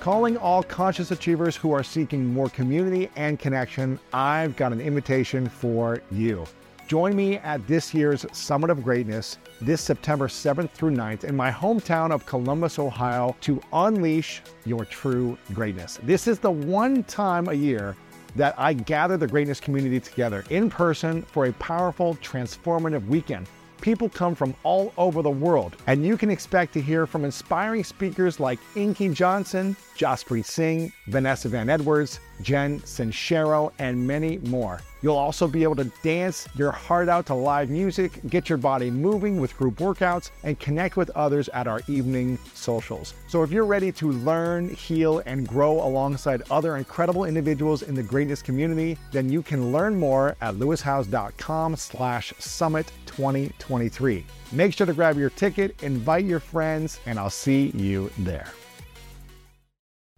Calling all conscious achievers who are seeking more community and connection, I've got an invitation for you. Join me at this year's Summit of Greatness this September 7th through 9th in my hometown of Columbus, Ohio to unleash your true greatness. This is the one time a year that I gather the greatness community together in person for a powerful, transformative weekend. People come from all over the world, and you can expect to hear from inspiring speakers like Inky Johnson, Jaspreet Singh, Vanessa Van Edwards, Jen Sincero, and many more. You'll also be able to dance your heart out to live music, get your body moving with group workouts, and connect with others at our evening socials. So if you're ready to learn, heal, and grow alongside other incredible individuals in the greatness community, then you can learn more at lewishowes.com slash summit 2023. Make sure to grab your ticket, invite your friends, and I'll see you there.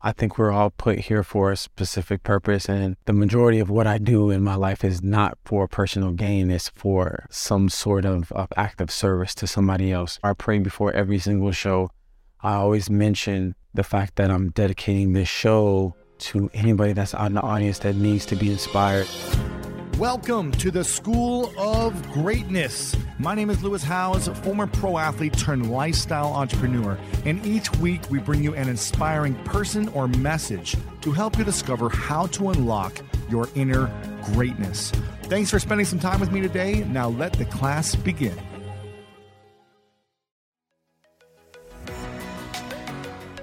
I think we're all put here for a specific purpose, and the majority of what I do in my life is not for personal gain, it's for some sort of, of act of service to somebody else. I pray before every single show. I always mention the fact that I'm dedicating this show to anybody that's out in the audience that needs to be inspired. Welcome to the School of Greatness. My name is Lewis Howes, former pro athlete turned lifestyle entrepreneur, and each week we bring you an inspiring person or message to help you discover how to unlock your inner greatness. Thanks for spending some time with me today. Now let the class begin.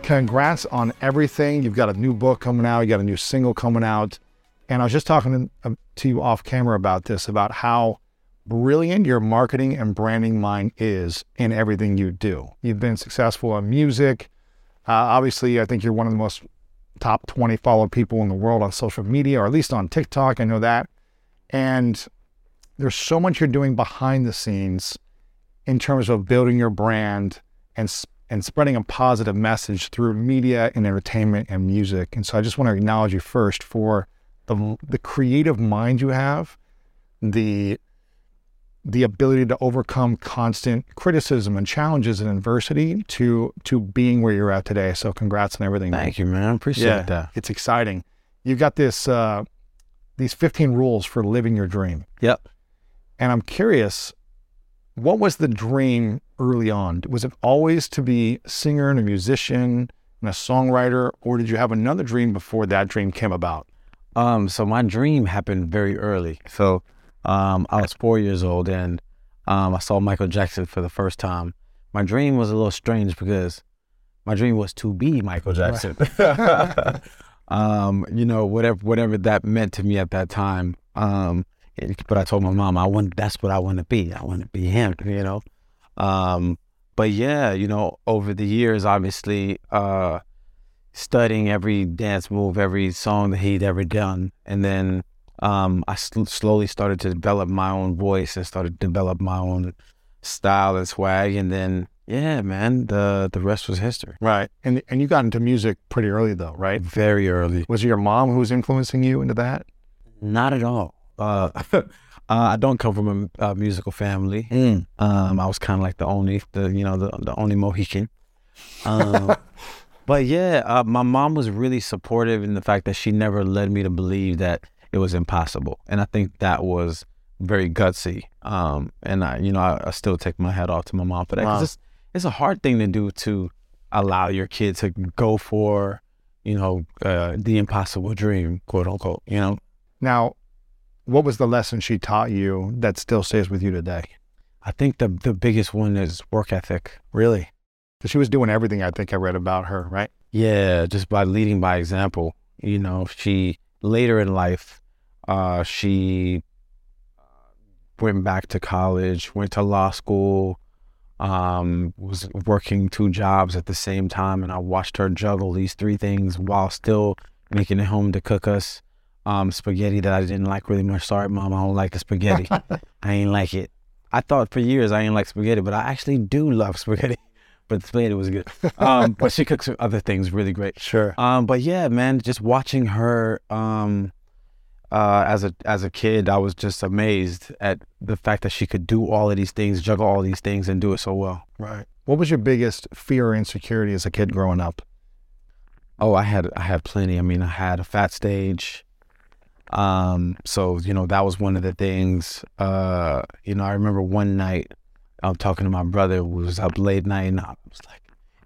Congrats on everything. You've got a new book coming out, you got a new single coming out. And I was just talking to, um, you off camera about this, about how brilliant your marketing and branding mind is in everything you do. You've been successful in music. Uh, obviously, I think you're one of the most top 20 followed people in the world on social media, or at least on TikTok. I know that. And there's so much you're doing behind the scenes in terms of building your brand and and spreading a positive message through media and entertainment and music. And so I just want to acknowledge you first for the the creative mind you have, the the ability to overcome constant criticism and challenges and adversity to to being where you're at today. So congrats on everything. Thank you, man. I appreciate yeah, that. It's exciting. You've got this uh, these 15 rules for living your dream. Yep. And I'm curious, what was the dream early on? Was it always to be a singer and a musician and a songwriter, or did you have another dream before that dream came about? Um, so my dream happened very early. So um, I was four years old and um, I saw Michael Jackson for the first time. My dream was a little strange because my dream was to be Michael Jackson. Right. um, you know, whatever whatever that meant to me at that time. Um, it, but I told my mom I want that's what I want to be. I want to be him. You know. Um, but yeah, you know, over the years, obviously, uh, studying every dance move, every song that he'd ever done, and then um, I sl- slowly started to develop my own voice and started to develop my own style and swag, and then yeah, man, the the rest was history. Right, and and you got into music pretty early though, right? Very early. Was it your mom who was influencing you into that? Not at all. Uh, uh, I don't come from a, a musical family. Mm. Um, I was kind of like the only, the you know, the the only Mohican. Um, but yeah, uh, my mom was really supportive in the fact that she never led me to believe that it was impossible, and I think that was very gutsy. Um, and I, you know, I, I, still take my hat off to my mom for that because wow. it's it's a hard thing to do to allow your kid to go for, you know, uh, the impossible dream, quote unquote. You know. Now, what was the lesson she taught you that still stays with you today? I think the the biggest one is work ethic. Really? Because she was doing everything I think I read about her, right? Yeah, just by leading by example. You know, she later in life, uh, she went back to college, went to law school, um, was working two jobs at the same time, and I watched her juggle these three things while still making it home to cook us um, spaghetti that I didn't like really much. Sorry, mom, I don't like the spaghetti. I ain't like it. I thought for years I ain't like spaghetti, but I actually do love spaghetti. But the spaghetti was good. Um, but she cooks other things really great. Sure. Um, but yeah, man, just watching her um, uh, as a as a kid, I was just amazed at the fact that she could do all of these things, juggle all these things, and do it so well. Right. What was your biggest fear or insecurity as a kid growing up? Oh, I had I had plenty. I mean, I had a fat stage. Um, so you know that was one of the things. Uh, you know, I remember one night I'm talking to my brother who was up late night, and I was like,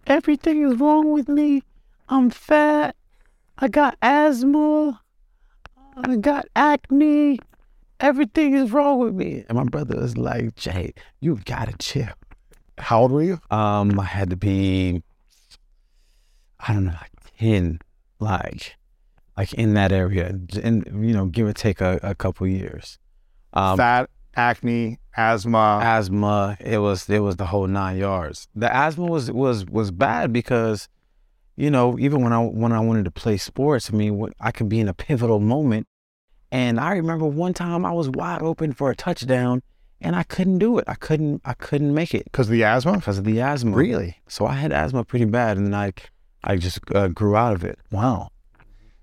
"Everything is wrong with me. I'm fat. I got asthma. I got acne. Everything is wrong with me." And my brother was like, "Jay, you gotta chill." How old were you? Um, I had to be, I don't know, like ten, like, like in that area, and you know, give or take a, a couple years. Um, Fat, acne, asthma. asthma, it was it was the whole nine yards. The asthma was was was bad because, you know, even when I when I wanted to play sports, I mean, I could be in a pivotal moment, and I remember one time I was wide open for a touchdown, and I couldn't do it. I couldn't I couldn't make it Because of the asthma? because of the asthma. Really? So I had asthma pretty bad, and then I, I just uh, grew out of it. Wow.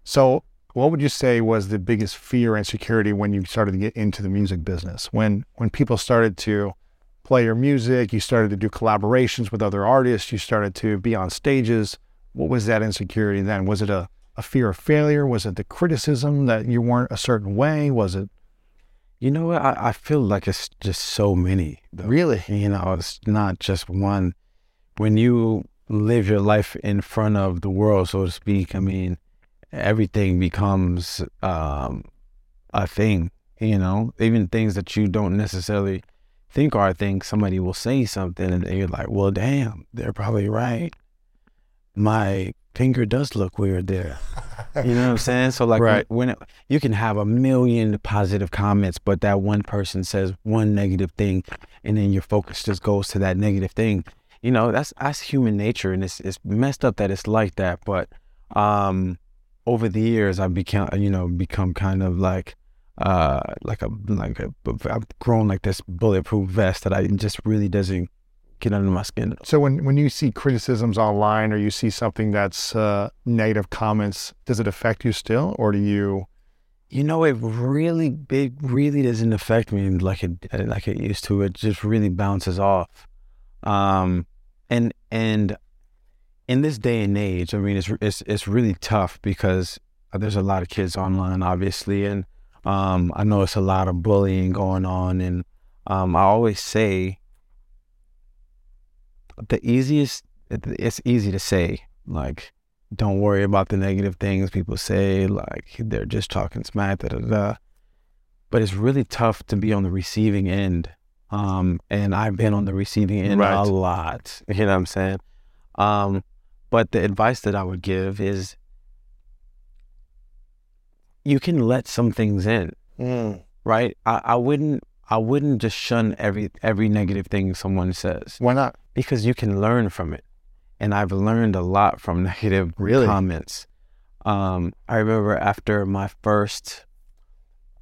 So, what would you say was the biggest fear and insecurity when you started to get into the music business? When when people started to play your music, you started to do collaborations with other artists, you started to be on stages. What was that insecurity then? Was it a, a fear of failure? Was it the criticism that you weren't a certain way? Was it You know what? I, I feel like it's just so many. though. really? You know, it's not just one. When you live your life in front of the world, so to speak, I mean, everything becomes um, a thing. You know, even things that you don't necessarily think are a thing, somebody will say something, and you're like, "Well, damn, they're probably right." My finger does look weird there. You know what I'm saying? So like Right. when, when it, you can have a million positive comments, but that one person says one negative thing, and then your focus just goes to that negative thing. You know, that's that's human nature, and it's it's messed up that it's like that. But um, over the years, I've become you know become kind of like uh like a like a I've grown like this bulletproof vest that I just really doesn't get under my skin. So when when you see criticisms online or you see something that's uh, negative comments, does it affect you still, or do you? You know, it really, it really doesn't affect me like it like it used to. It just really bounces off. Um, and and in this day and age, I mean, it's it's it's really tough because there's a lot of kids online, obviously, and um, I know it's a lot of bullying going on, and um, I always say the easiest. It's easy to say, like, don't worry about the negative things people say, like they're just talking smack, da da da. But it's really tough to be on the receiving end. Um, and I've been on the receiving end Right. a lot. You know what I'm saying? But the advice that I would give is you can let some things in, right? I, I wouldn't I wouldn't just shun every every negative thing someone says Why not? because you can learn from it. And I've learned a lot from negative Really? comments. Um, I remember after my first,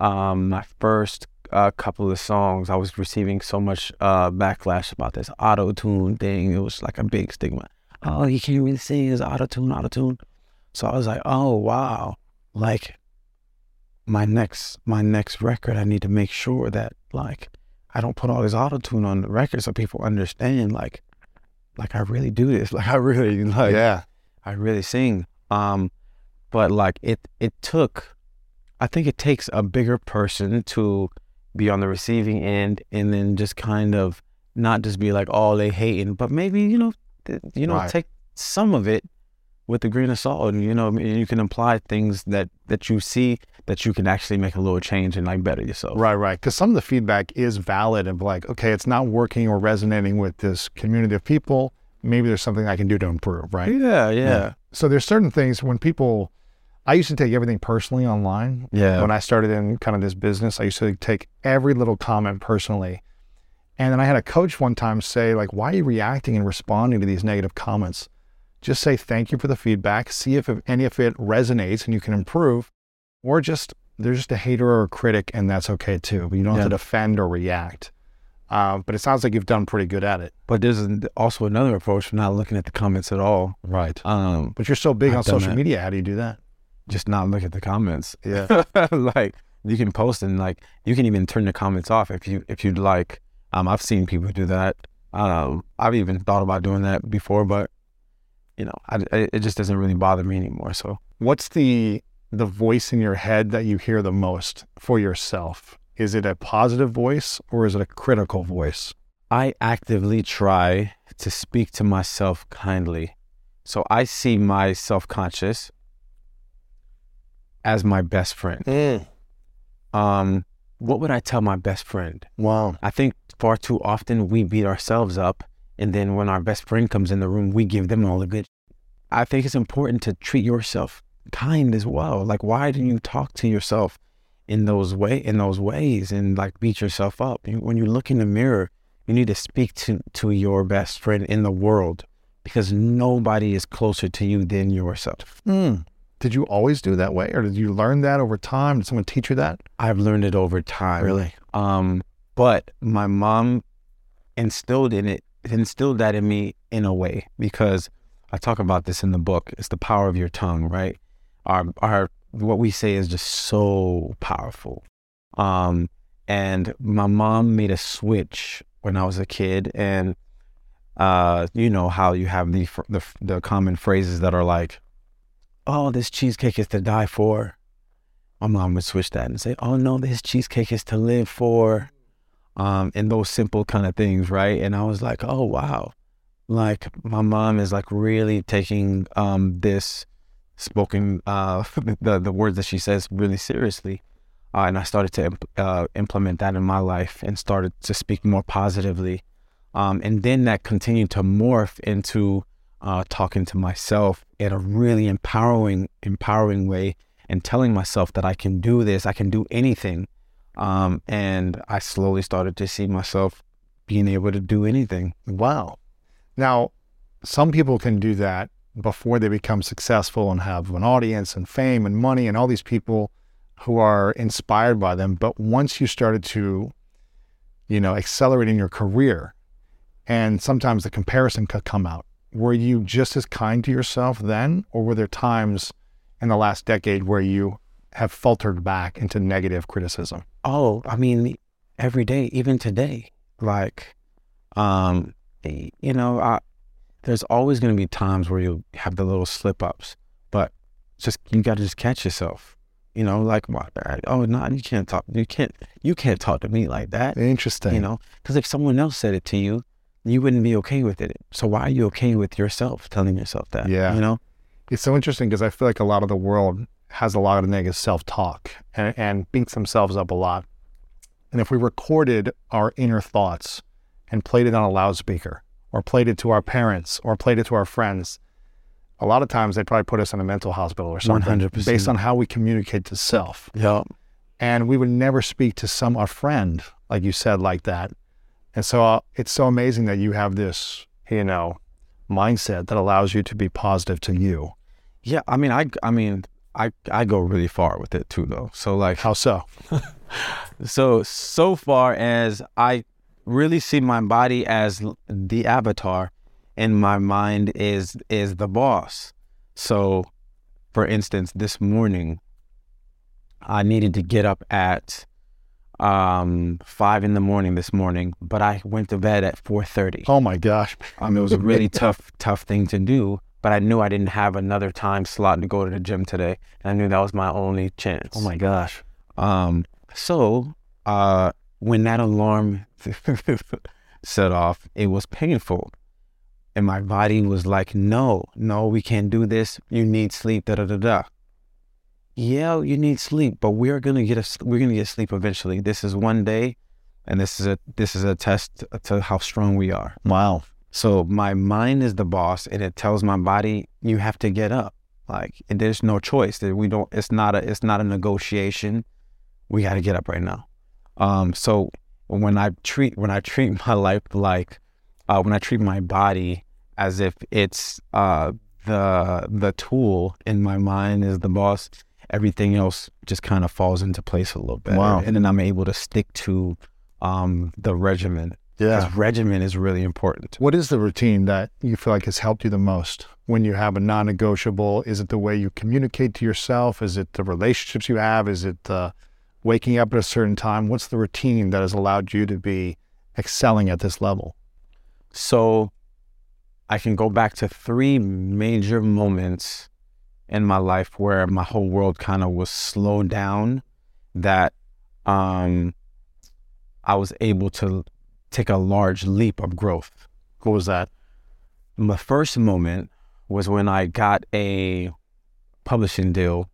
um, my first uh, couple of songs, I was receiving so much uh, backlash about this auto tune thing. It was like a big stigma. Oh, he can't really sing his auto tune, auto tune. So I was like, oh wow, like my next my next record, I need to make sure that like I don't put all this auto tune on the record so people understand like like I really do this. Like I really like yeah. I really sing. Um but like it it took I think it takes a bigger person to be on the receiving end and then just kind of not just be like oh they hating, but maybe you know you know Right. take some of it with a grain of salt and you know you can apply things that that you see that you can actually make a little change and like better yourself. Right, right. Because some of the feedback is valid of like, okay, it's not working or resonating with this community of people. Maybe there's something I can do to improve, right? Yeah, yeah. So there's certain things when people, I used to take everything personally online. Yeah. When I started in kind of this business, I used to take every little comment personally. And then I had a coach one time say, like, why are you reacting and responding to these negative comments? Just say thank you for the feedback, see if any of it resonates and you can improve, or just there's just a hater or a critic, and that's okay too. But you don't have to defend or react. Uh, but it sounds like you've done pretty good at it. But there's also another approach for not looking at the comments at all. Right. Um, But you're so big I've on social that. media. How do you do that? just not look at the comments. Yeah. like you can post and like you can even turn the comments off if you if you'd like. Um, I've seen people do that. Um, I've even thought about doing that before, but you know, I, I, it just doesn't really bother me anymore. So What's the the voice in your head that you hear the most for yourself? Is it a positive voice or is it a critical voice? I actively try to speak to myself kindly. So I see my self conscious as my best friend. Um, what would I tell my best friend? Wow. I think far too often we beat ourselves up, and then when our best friend comes in the room, we give them all the good. I think it's important to treat yourself kind as well. Like, why do you talk to yourself in those way in those ways and like beat yourself up? When you look in the mirror, you need to speak to to your best friend in the world because nobody is closer to you than yourself. Mm. Did you always do that way or did you learn that over time? Did someone teach you that? I've learned it over time. Really? Um, but my mom instilled in it, instilled that in me in a way because I talk about this in the book. It's the power of your tongue, right? Our our what we say is just so powerful. Um, and my mom made a switch when I was a kid, and uh, you know how you have the the the common phrases that are like, "Oh, this cheesecake is to die for." my mom would switch that and say, "Oh no, this cheesecake is to live for," um, and those simple kind of things, right? And I was like, "Oh wow," like my mom is like really taking um, this spoken uh, the the words that she says really seriously, uh, and I started to uh, implement that in my life and started to speak more positively, um, and then that continued to morph into uh, talking to myself in a really empowering empowering way and telling myself that I can do this, I can do anything. Um, and I slowly started to see myself being able to do anything. Wow. Now, some people can do that before they become successful and have an audience and fame and money and all these people who are inspired by them. But once you started to, you know, accelerate in your career, and sometimes the comparison could come out, were you just as kind to yourself then, or were there times in the last decade where you have faltered back into negative criticism? Oh, I mean, every day, even today, like, um, you know, I, there's always going to be times where you have the little slip ups, but just you got to just catch yourself. You know, like? Oh, no, you can't talk. You can't. You can't talk to me like that. Interesting. You know, because if someone else said it to you, you wouldn't be okay with it. So why are you okay with yourself telling yourself that? Yeah. You know. It's so interesting because I feel like a lot of the world has a lot of negative self talk and, and beats themselves up a lot. And if we recorded our inner thoughts and played it on a loudspeaker or played it to our parents or played it to our friends, a lot of times they'd probably put us in a mental hospital or something 100%. based on how we communicate to self. Yeah. And we would never speak to some a friend, like you said, like that. And so uh, it's so amazing that you have this, you know, mindset that allows you to be positive to you. Yeah. I mean, I. I mean, I. I go really far with it too, though. So like, How so? so so far as I really see my body as the avatar, and my mind is is the boss. So, for instance, this morning, I needed to get up at um five in the morning this morning, but I went to bed at four thirty. Oh my gosh. Um, it was a really tough, tough thing to do. But I knew I didn't have another time slot to go to the gym today, and I knew that was my only chance. Oh my gosh. Um, so uh, when that alarm set off, it was painful, and my body was like, "No, no, we can't do this. You need sleep." Da da da da. Yeah, you need sleep, but we're gonna get a we're gonna get sleep eventually. This is one day, and this is a this is a test to how strong we are. Wow. So my mind is the boss, and it tells my body you have to get up. Like and there's no choice. That we don't. It's not a. It's not a negotiation. We got to get up right now. Um. So when I treat when I treat my life like, uh, when I treat my body as if it's uh the the tool in my mind is the boss. Everything else just kind of falls into place a little bit. Wow. And then I'm able to stick to um the regimen because regimen is really important. What is the routine that you feel like has helped you the most when you have a non negotiable? Is it the way you communicate to yourself? Is it the relationships you have? Is it uh, waking up at a certain time? What's the routine that has allowed you to be excelling at this level? So I can go back to three major moments in my life where my whole world kind of was slowed down that um, I was able to take a large leap of growth. What was that? My first moment was when I got a publishing deal.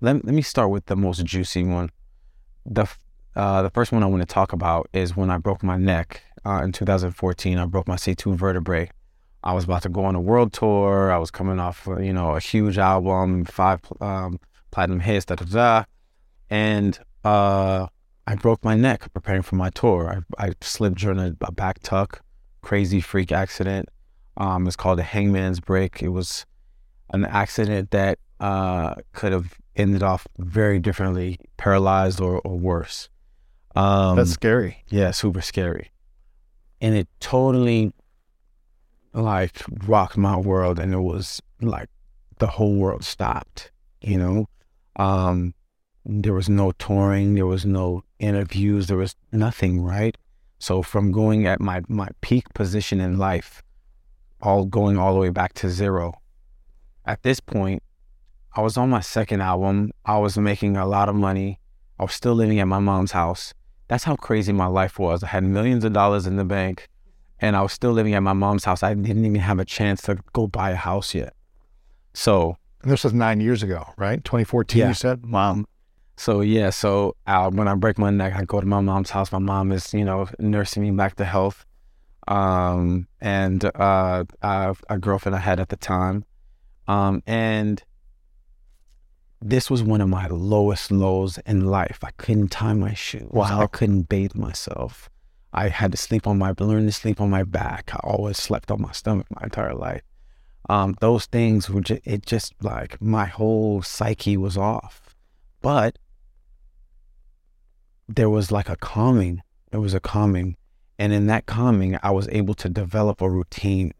Let, let me start with the most juicy one. The uh, the first one I want to talk about is when I broke my neck uh, in 2014. I broke my C2 vertebrae. I was about to go on a world tour. I was coming off, uh, you know, a huge album, five um, platinum hits, da da da, and uh, I broke my neck preparing for my tour. I, I slipped during a, a, back tuck, crazy freak accident. Um, it's called a hangman's break. It was an accident that uh, could have ended off very differently, paralyzed or, or worse. Um, That's scary. Yeah, super scary. And it totally like rocked my world and it was like the whole world stopped, you know? Um, there was no touring, there was no interviews, there was nothing, right? So from going at my, my peak position in life, all going all the way back to zero. At this point, I was on my second album. I was making a lot of money. I was still living at my mom's house. That's how crazy my life was. I had millions of dollars in the bank and I was still living at my mom's house. I didn't even have a chance to go buy a house yet. So, and this was nine years ago, right? 2014, yeah. you said? Mom. So, yeah. So, uh, when I break my neck, I go to my mom's house. My mom is, you know, nursing me back to health. Um, and uh, a girlfriend I had at the time. Um, and this was one of my lowest lows in life. I couldn't tie my shoes. Wow. I couldn't bathe myself. I had to sleep on my, learn to sleep on my back. I always slept on my stomach my entire life. Um, those things were just, it just like my whole psyche was off. But there was like a calming. There was a calming. And in that calming, I was able to develop a routine.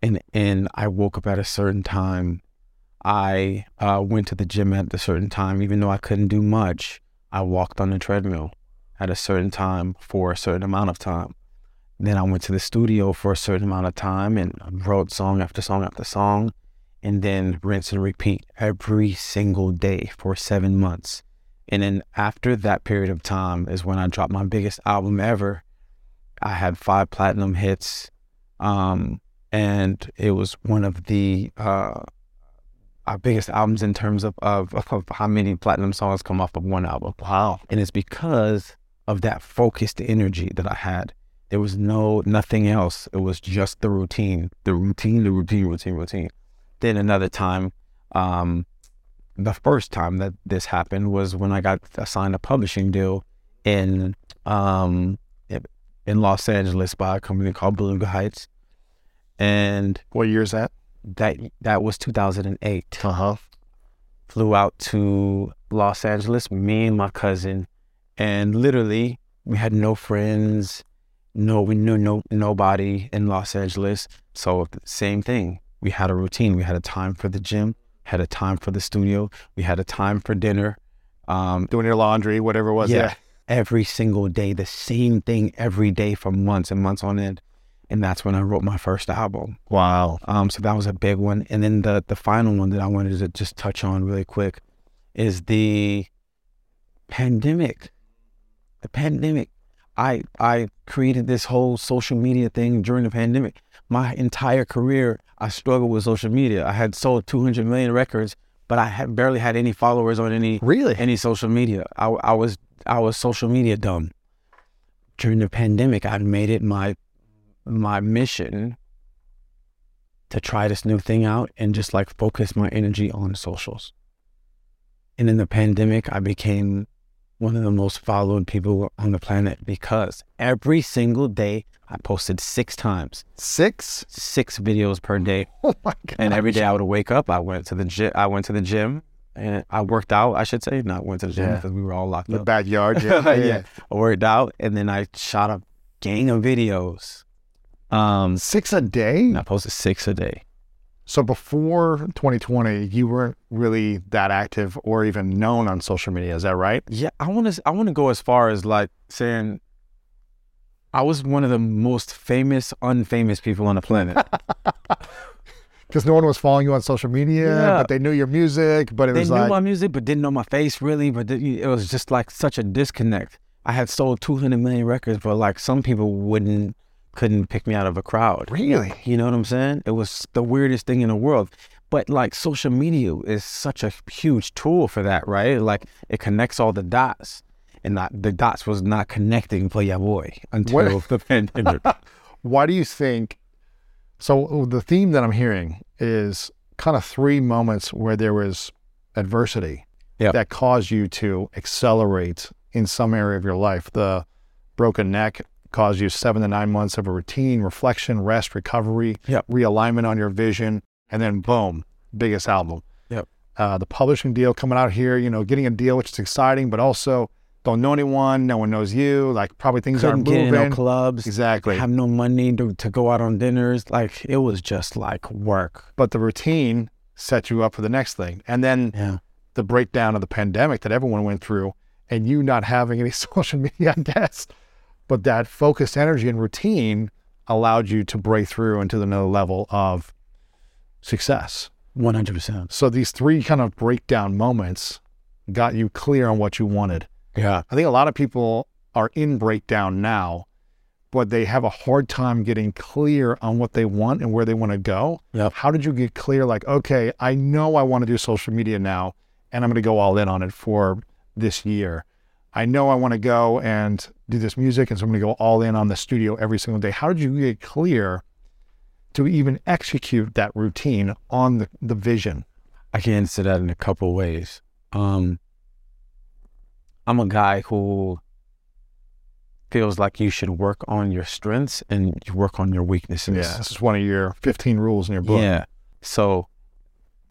And, and I woke up at a certain time I uh, went to the gym at a certain time, even though I couldn't do much. I walked on the treadmill at a certain time for a certain amount of time. Then I went to the studio for a certain amount of time and wrote song after song after song, and then rinse and repeat every single day for seven months. And then after that period of time is when I dropped my biggest album ever. I had five platinum hits, um, and it was one of the uh, our biggest albums in terms of, of, of how many platinum songs come off of one album. Wow. And it's because of that focused energy that I had. There was no nothing else. It was just the routine, the routine, the routine, routine, routine. Then another time, um, the first time that this happened was when I got assigned a publishing deal in um, in Los Angeles by a company called Beluga Heights. And what year is that? that that was 2008. Uh huh. Flew out to Los Angeles, me and my cousin, and literally we had no friends, no we knew no nobody in Los Angeles. So same thing. We had a routine. We had a time for the gym, had a time for the studio, we had a time for dinner, um, doing your laundry, whatever it was. Yeah, yeah, every single day, the same thing every day for months and months on end and that's when I wrote my first album. Wow. Um, so that was a big one. And then the the final one that I wanted to just touch on really quick is the pandemic. The pandemic. I I created this whole social media thing during the pandemic. My entire career, I struggled with social media. I had sold 200 million records, but I had barely had any followers on any really any social media. I, I was I was social media dumb. During the pandemic, I made it my my mission to try this new thing out and just like focus my energy on socials. And in the pandemic, I became one of the most followed people on the planet because every single day I posted six times. Six? Six videos per day. Oh my god. And every day I would wake up, I went to the gym I went to the gym and I worked out, I should say. Not went to the gym yeah. because we were all locked the up. The backyard gym. yeah. yeah. I worked out and then I shot a gang of videos um, six a day? I posted six a day. So before 2020, you weren't really that active or even known on social media. Is that right? Yeah, I want to. I want to go as far as like saying I was one of the most famous, unfamous people on the planet. Because no one was following you on social media, Yeah. but they knew your music. But it was they was knew like, my music, but didn't know my face really. But it was just like such a disconnect. I had sold 200 million records, but like some people wouldn't, couldn't pick me out of a crowd. really? You know what I'm saying? It was the weirdest thing in the world. But like social media is such a huge tool for that, right? Like it connects all the dots. And not, the dots was not connecting for your boy until What- the pandemic. Why do you think? So the theme that I'm hearing is kind of three moments where there was adversity Yep. that caused you to accelerate in some area of your life. The broken neck caused you seven to nine months of a routine, reflection, rest, recovery, Yep. realignment on your vision, and then boom, biggest album. Yep. Uh, the publishing deal coming out here, you know, getting a deal, which is exciting, but also don't know anyone, no one knows you. Like probably things Couldn't aren't get in moving. no clubs. Exactly. Have no money to, to go out on dinners. Like it was just like work. but the routine set you up for the next thing. And then Yeah. the breakdown of the pandemic that everyone went through, and you not having any social media, I guess, but that focused energy and routine allowed you to break through into the another level of success. 100%. So these three kind of breakdown moments got you clear on what you wanted. Yeah. I think a lot of people are in breakdown now, but they have a hard time getting clear on what they want and where they want to go. Yep. How did you get clear? Like, okay, I know I want to do social media now, and I'm going to go all in on it for this year. I know I want to go and do this music, and so I'm going to go all in on the studio every single day. How did you get clear to even execute that routine on the, the vision? I can answer that in a couple ways. Um, I'm a guy who feels like you should work on your strengths and you work on your weaknesses. Yeah, this is one of your 15 rules in your book. Yeah. So,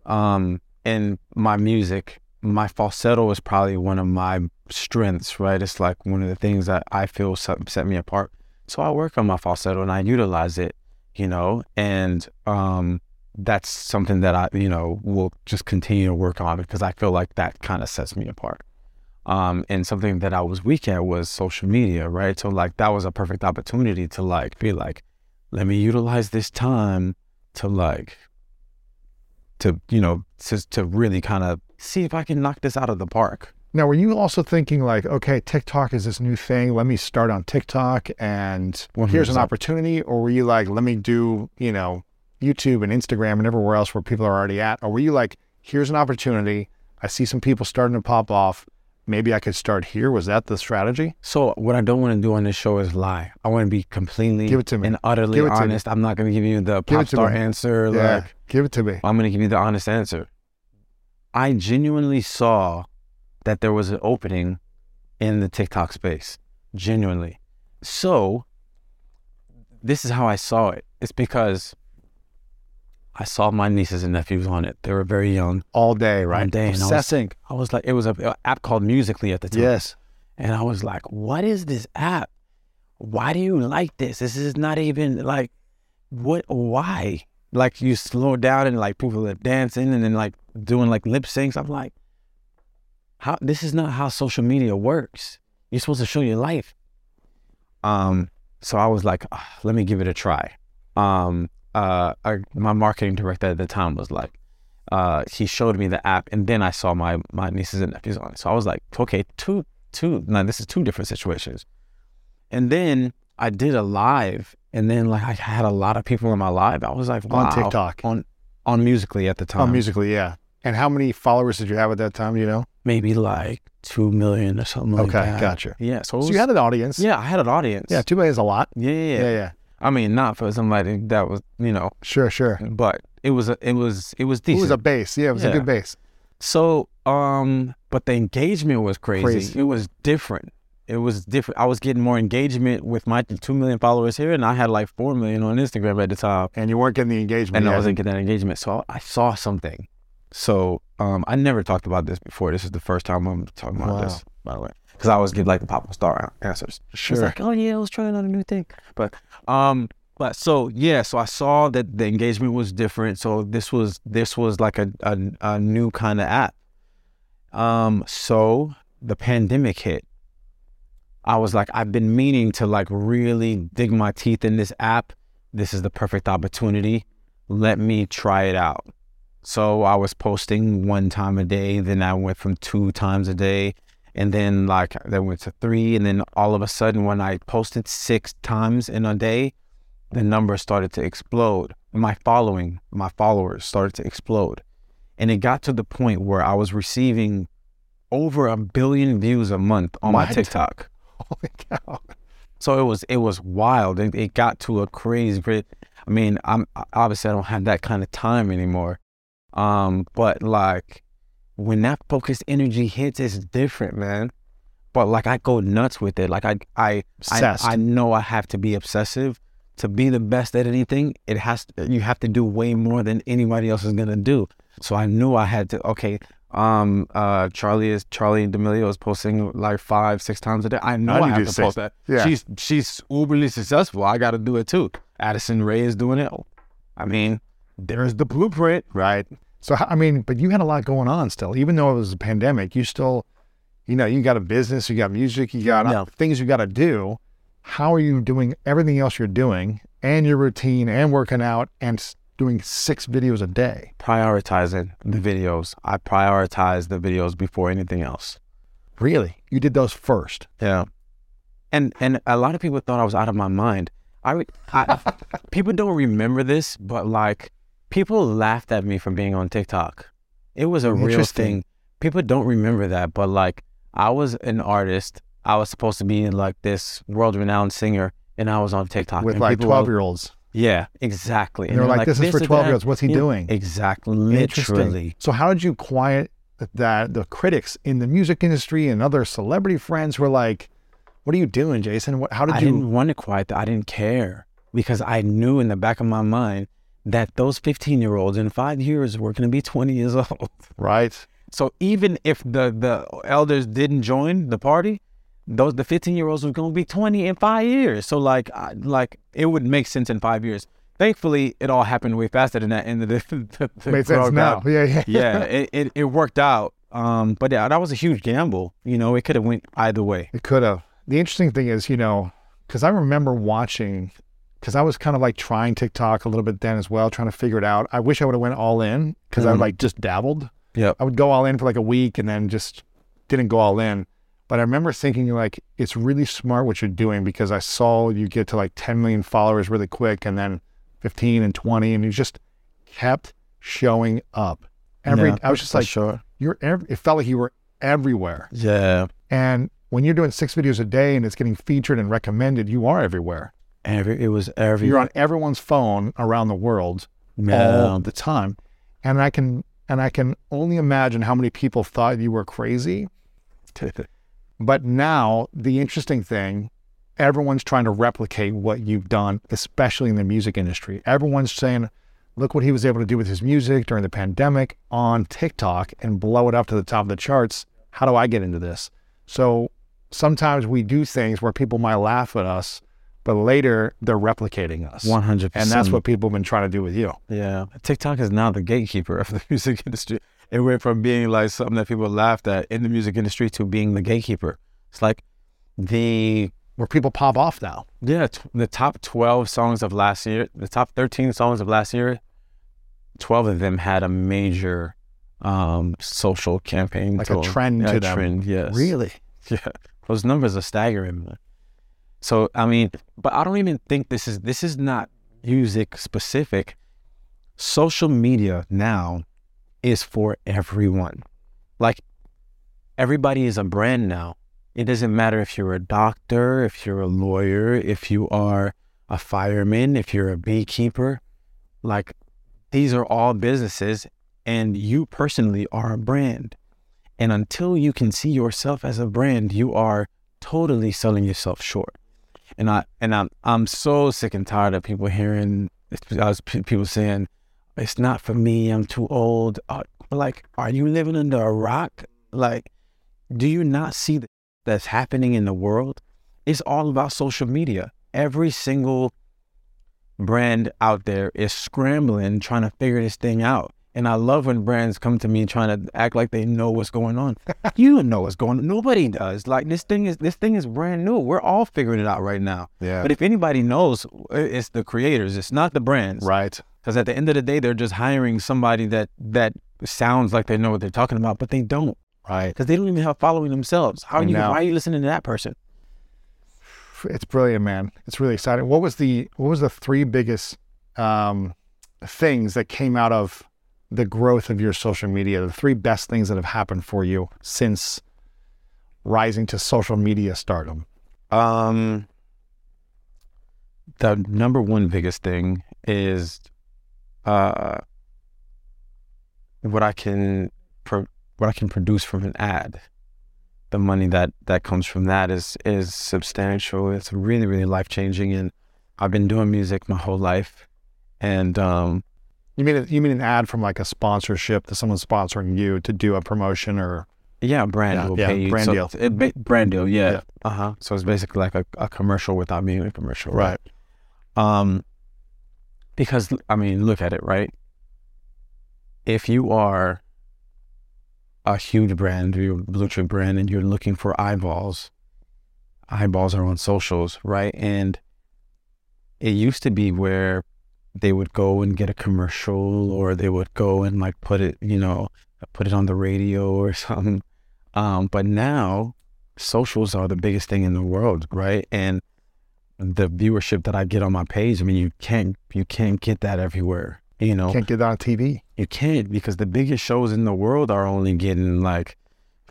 um, in my music, my falsetto is probably one of my strengths, right? It's like one of the things that I feel set, set me apart. So I work on my falsetto and I utilize it, you know, and um, that's something that I, you know, will just continue to work on because I feel like that kind of sets me apart. Um, and something that I was weak at was social media, right? So like that was a perfect opportunity to like be like, let me utilize this time to like to you know to to really kind of see if I can knock this out of the park. Now, were you also thinking like, okay, TikTok is this new thing. Let me start on TikTok and here's an opportunity? Or were you like, let me do, you know, YouTube and Instagram and everywhere else where people are already at? Or were you like, here's an opportunity. I see some people starting to pop off. Maybe I could start here. Was that the strategy? So what I don't want to do on this show is lie. I want to be completely Give it to me. and utterly Give it to me. honest. I'm not going to give you the pop star me. answer. yeah. Like Give it to me. I'm going to give you the honest answer. I genuinely saw that there was an opening in the TikTok space. Genuinely. So this is how I saw it. It's because I saw my nieces and nephews on it. They were very young. All day, right? All day, and I was- Obsessing. I was like, it was an app called Musical.ly at the time. Yes. And I was like, what is this app? Why do you like this? This is not even like, what, why? Like you slow down and like people are dancing and then like doing like lip syncs. I'm like, how, this is not how social media works. You're supposed to show your life. Um, so I was like, "Ah, let me give it a try. Um, uh, I, my marketing director at the time was like, uh, he showed me the app, and then I saw my my nieces and nephews on it. So I was like, okay, two two. Now this is two different situations. And then I did a live, and then like I had a lot of people in my live. I was like, wow, On TikTok. on on Musical.ly at the time, On Musical.ly, yeah. And how many followers did you have at that time? You know? maybe like two million or something like Okay, that. gotcha. Yeah, so, it So you had an audience. yeah, I had an audience. Yeah. Two million is a lot. yeah, yeah, yeah. Yeah. Yeah. I mean, not for somebody that was, you know, Sure. Sure. but it was a, it was it was decent. It was a base. Yeah. It was a good base. So, um, but the engagement was crazy. Crazy. It was different. It was different. I was getting more engagement with my two million followers here, and I had like four million on Instagram at the time, And you weren't getting the engagement. and I wasn't getting that engagement. So I saw something. So, um, I never talked about this before. This is the first time I'm talking about Wow. this, by the way, because I always give like the pop star answers. Sure. It's like, oh yeah, I was trying out a new thing. But um, but so yeah, so I saw that the engagement was different. So this was this was like a a, a new kind of app. Um, so the pandemic hit, I was like, I've been meaning to like really dig my teeth in this app. This is the perfect opportunity. Let me try it out. So I was posting one time a day, then I went from two times a day, and then like then went to three, and then all of a sudden when I posted six times in a day, the number started to explode. My following, my followers started to explode. And it got to the point where I was receiving over a billion views a month on my? TikTok. Holy cow. So it was it was wild. It, it got to a crazy. I mean, I'm obviously I don't have that kind of time anymore. Um, but like when that focused energy hits, it's different, man. But like I go nuts with it. Like I I I, Obsessed. I know I have to be obsessive to be the best at anything. It has to, you have to do way more than anybody else is gonna do. So I knew I had to. Okay, um, uh, Charli is Charli and D'Amelio is posting like five, six times a day. I know I I, have to to post that. yeah. She's she's uberly successful. I got to do it too. Addison Rae is doing it. I mean, there's the blueprint. Right. So, I mean, but you had a lot going on still, even though it was a pandemic, you still, you know, you got a business, you got music, you got Yeah. things you got to do. How are you doing everything else you're doing and your routine and working out and doing six videos a day? Prioritizing the videos. I prioritize the videos before anything else. Really? You did those first. Yeah. And and a lot of people thought I was out of my mind. I, I people don't remember this, but like people laughed at me for being on TikTok. It was a real thing. People don't remember that, but like I was an artist. I was supposed to be like this world-renowned singer, and I was on TikTok with and like 12 year olds. Yeah, exactly. And they're like, this is for twelve year olds. What's he Yeah, doing? Exactly, literally. So, how did you quiet that the critics in the music industry and other celebrity friends were like, what are you doing, Jason? What, how did I you? I didn't want to quiet that. I didn't care because I knew in the back of my mind that those 15 year olds in five years were going to be 20 years old. Right. So even if the, the elders didn't join the party, those the 15 year olds were going to be 20 in five years. So like, I, like it would make sense in five years. Thankfully, it all happened way faster than that. And the, the, the Made sense now. Yeah, yeah. yeah, it, it, it worked out. Um, but yeah, that was a huge gamble. You know, it could have went either way. It could have. The interesting thing is, you know, because I remember watching, because I was kind of like trying TikTok a little bit then as well, trying to figure it out. I wish I would have went all in because I Mhm. like just dabbled. Yeah, I would go all in for like a week and then just didn't go all in. But I remember thinking like it's really smart what you're doing because I saw you get to like 10 million followers really quick and then 15 and 20 and you just kept showing up. Every Yeah, I was just like sure. you're ev- it felt like you were everywhere. Yeah. And when you're doing six videos a day and it's getting featured and recommended, you are everywhere. Every it was every You're on everyone's phone around the world Yeah. all the time. And I can and I can only imagine how many people thought you were crazy. But now the interesting thing, everyone's trying to replicate what you've done, especially in the music industry. Everyone's saying, look what he was able to do with his music during the pandemic on TikTok and blow it up to the top of the charts. How do I get into this? So sometimes we do things where people might laugh at us, but later they're replicating us. One hundred And percent. And that's what people have been trying to do with you. Yeah. TikTok is now the gatekeeper of the music industry. It went from being like something that people laughed at in the music industry to being the gatekeeper. It's like the Where people pop off now. yeah t- the top twelve songs of last year, the top thirteen songs of last year, twelve of them had a major um social campaign, Like a trend yeah, to them. Trend, yes. Really? Yeah, those numbers are staggering. So I mean, but I don't even think this is this is not music specific. Social media now is for everyone. Like everybody is a brand now. It doesn't matter if you're a doctor, if you're a lawyer, if you are a fireman, if you're a beekeeper. Like these are all businesses and you personally are a brand. And until you can see yourself as a brand, you are totally selling yourself short. And I and I'm I'm so sick and tired of people hearing people saying it's not for me. I'm too old. Uh, like, are you living under a rock? Like, do you not see th- that's happening in the world? It's all about social media. Every single brand out there is scrambling, trying to figure this thing out. And I love when brands come to me trying to act like they know what's going on. you don't know what's going on. Nobody does. Like this thing is this thing is brand new. We're all figuring it out right now. Yeah. But if anybody knows, it's the creators. It's not the brands. Right. Because at the end of the day, they're just hiring somebody that that sounds like they know what they're talking about, but they don't. Right. Because they don't even have following themselves. How are you? No. Why are you listening to that person? It's brilliant, man. It's really exciting. What was the what was the three biggest um, things that came out of the growth of your social media? The three best things that have happened for you since rising to social media stardom. Um, the number one biggest thing is uh, what I can pro- what I can produce from an ad. The money that that comes from that is is substantial. It's really really life changing, and I've been doing music my whole life, and um, You mean you mean an ad from like a sponsorship that someone's sponsoring you to do a promotion or yeah, brand Yeah, will yeah, pay you. brand so deal. It, ba- brand deal, yeah. Yeah. Uh huh. So it's basically like a, a commercial without being a commercial, right? Um, because I mean, look at it, right? If you are a huge brand, you're a blue chip brand, and you're looking for eyeballs, eyeballs are on socials, right? And it used to be where they would go and get a commercial, or they would go and like put it, you know, put it on the radio or something. Um, but now, socials are the biggest thing in the world, right? And the viewership that I get on my page, I mean, you can't you can't get that everywhere. You know, Can't get that on TV. you can't because the biggest shows in the world are only getting like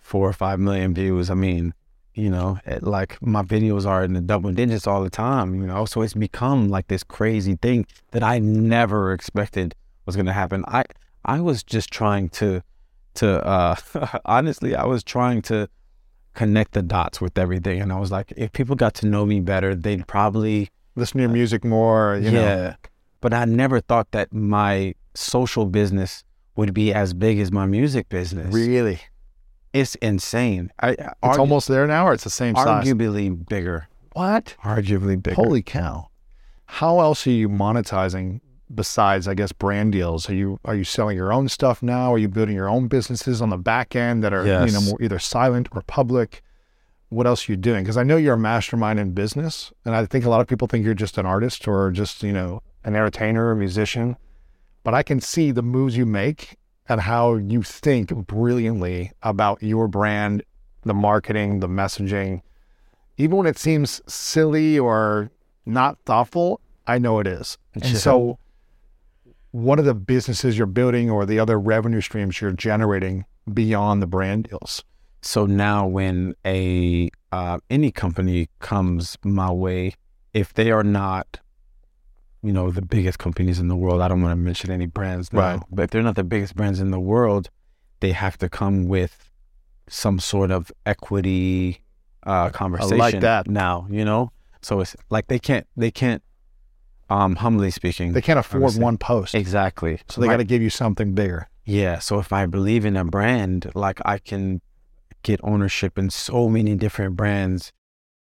four or five million views. I mean, you know, it, like my videos are in the double digits all the time. You know, so it's become like this crazy thing that I never expected was going to happen. I I was just trying to to uh honestly, I was trying to connect the dots with everything, and I was like, if people got to know me better, they'd probably Listen to your music more. You yeah. know. But I never thought that my social business would be as big as my music business. Really. It's insane. I, It's almost there now, or it's the same size. arguably bigger. What? Arguably bigger. Holy cow! How else are you monetizing besides, I guess, brand deals? Are you are you selling your own stuff now? Are you building your own businesses on the back end that are you know more either silent or public? What else are you doing? Because I know you're a mastermind in business, and I think a lot of people think you're just an artist or just you know an entertainer, a musician. But I can see the moves you make and how you think brilliantly about your brand, the marketing, the messaging. Even when it seems silly or not thoughtful, I know it is. And Yeah. so, what are the businesses you're building or the other revenue streams you're generating beyond the brand deals? So now when a uh, any company comes my way, if they are not, you know, the biggest companies in the world, I don't want to mention any brands now, Right. but if they're not the biggest brands in the world, they have to come with some sort of equity uh, conversation. that. now, you know. So it's like they can't they can't, um, humbly speaking, They can't afford Understand. one post, exactly. so they got to give you something bigger. yeah. So if I believe in a brand, like I can get ownership in so many different brands,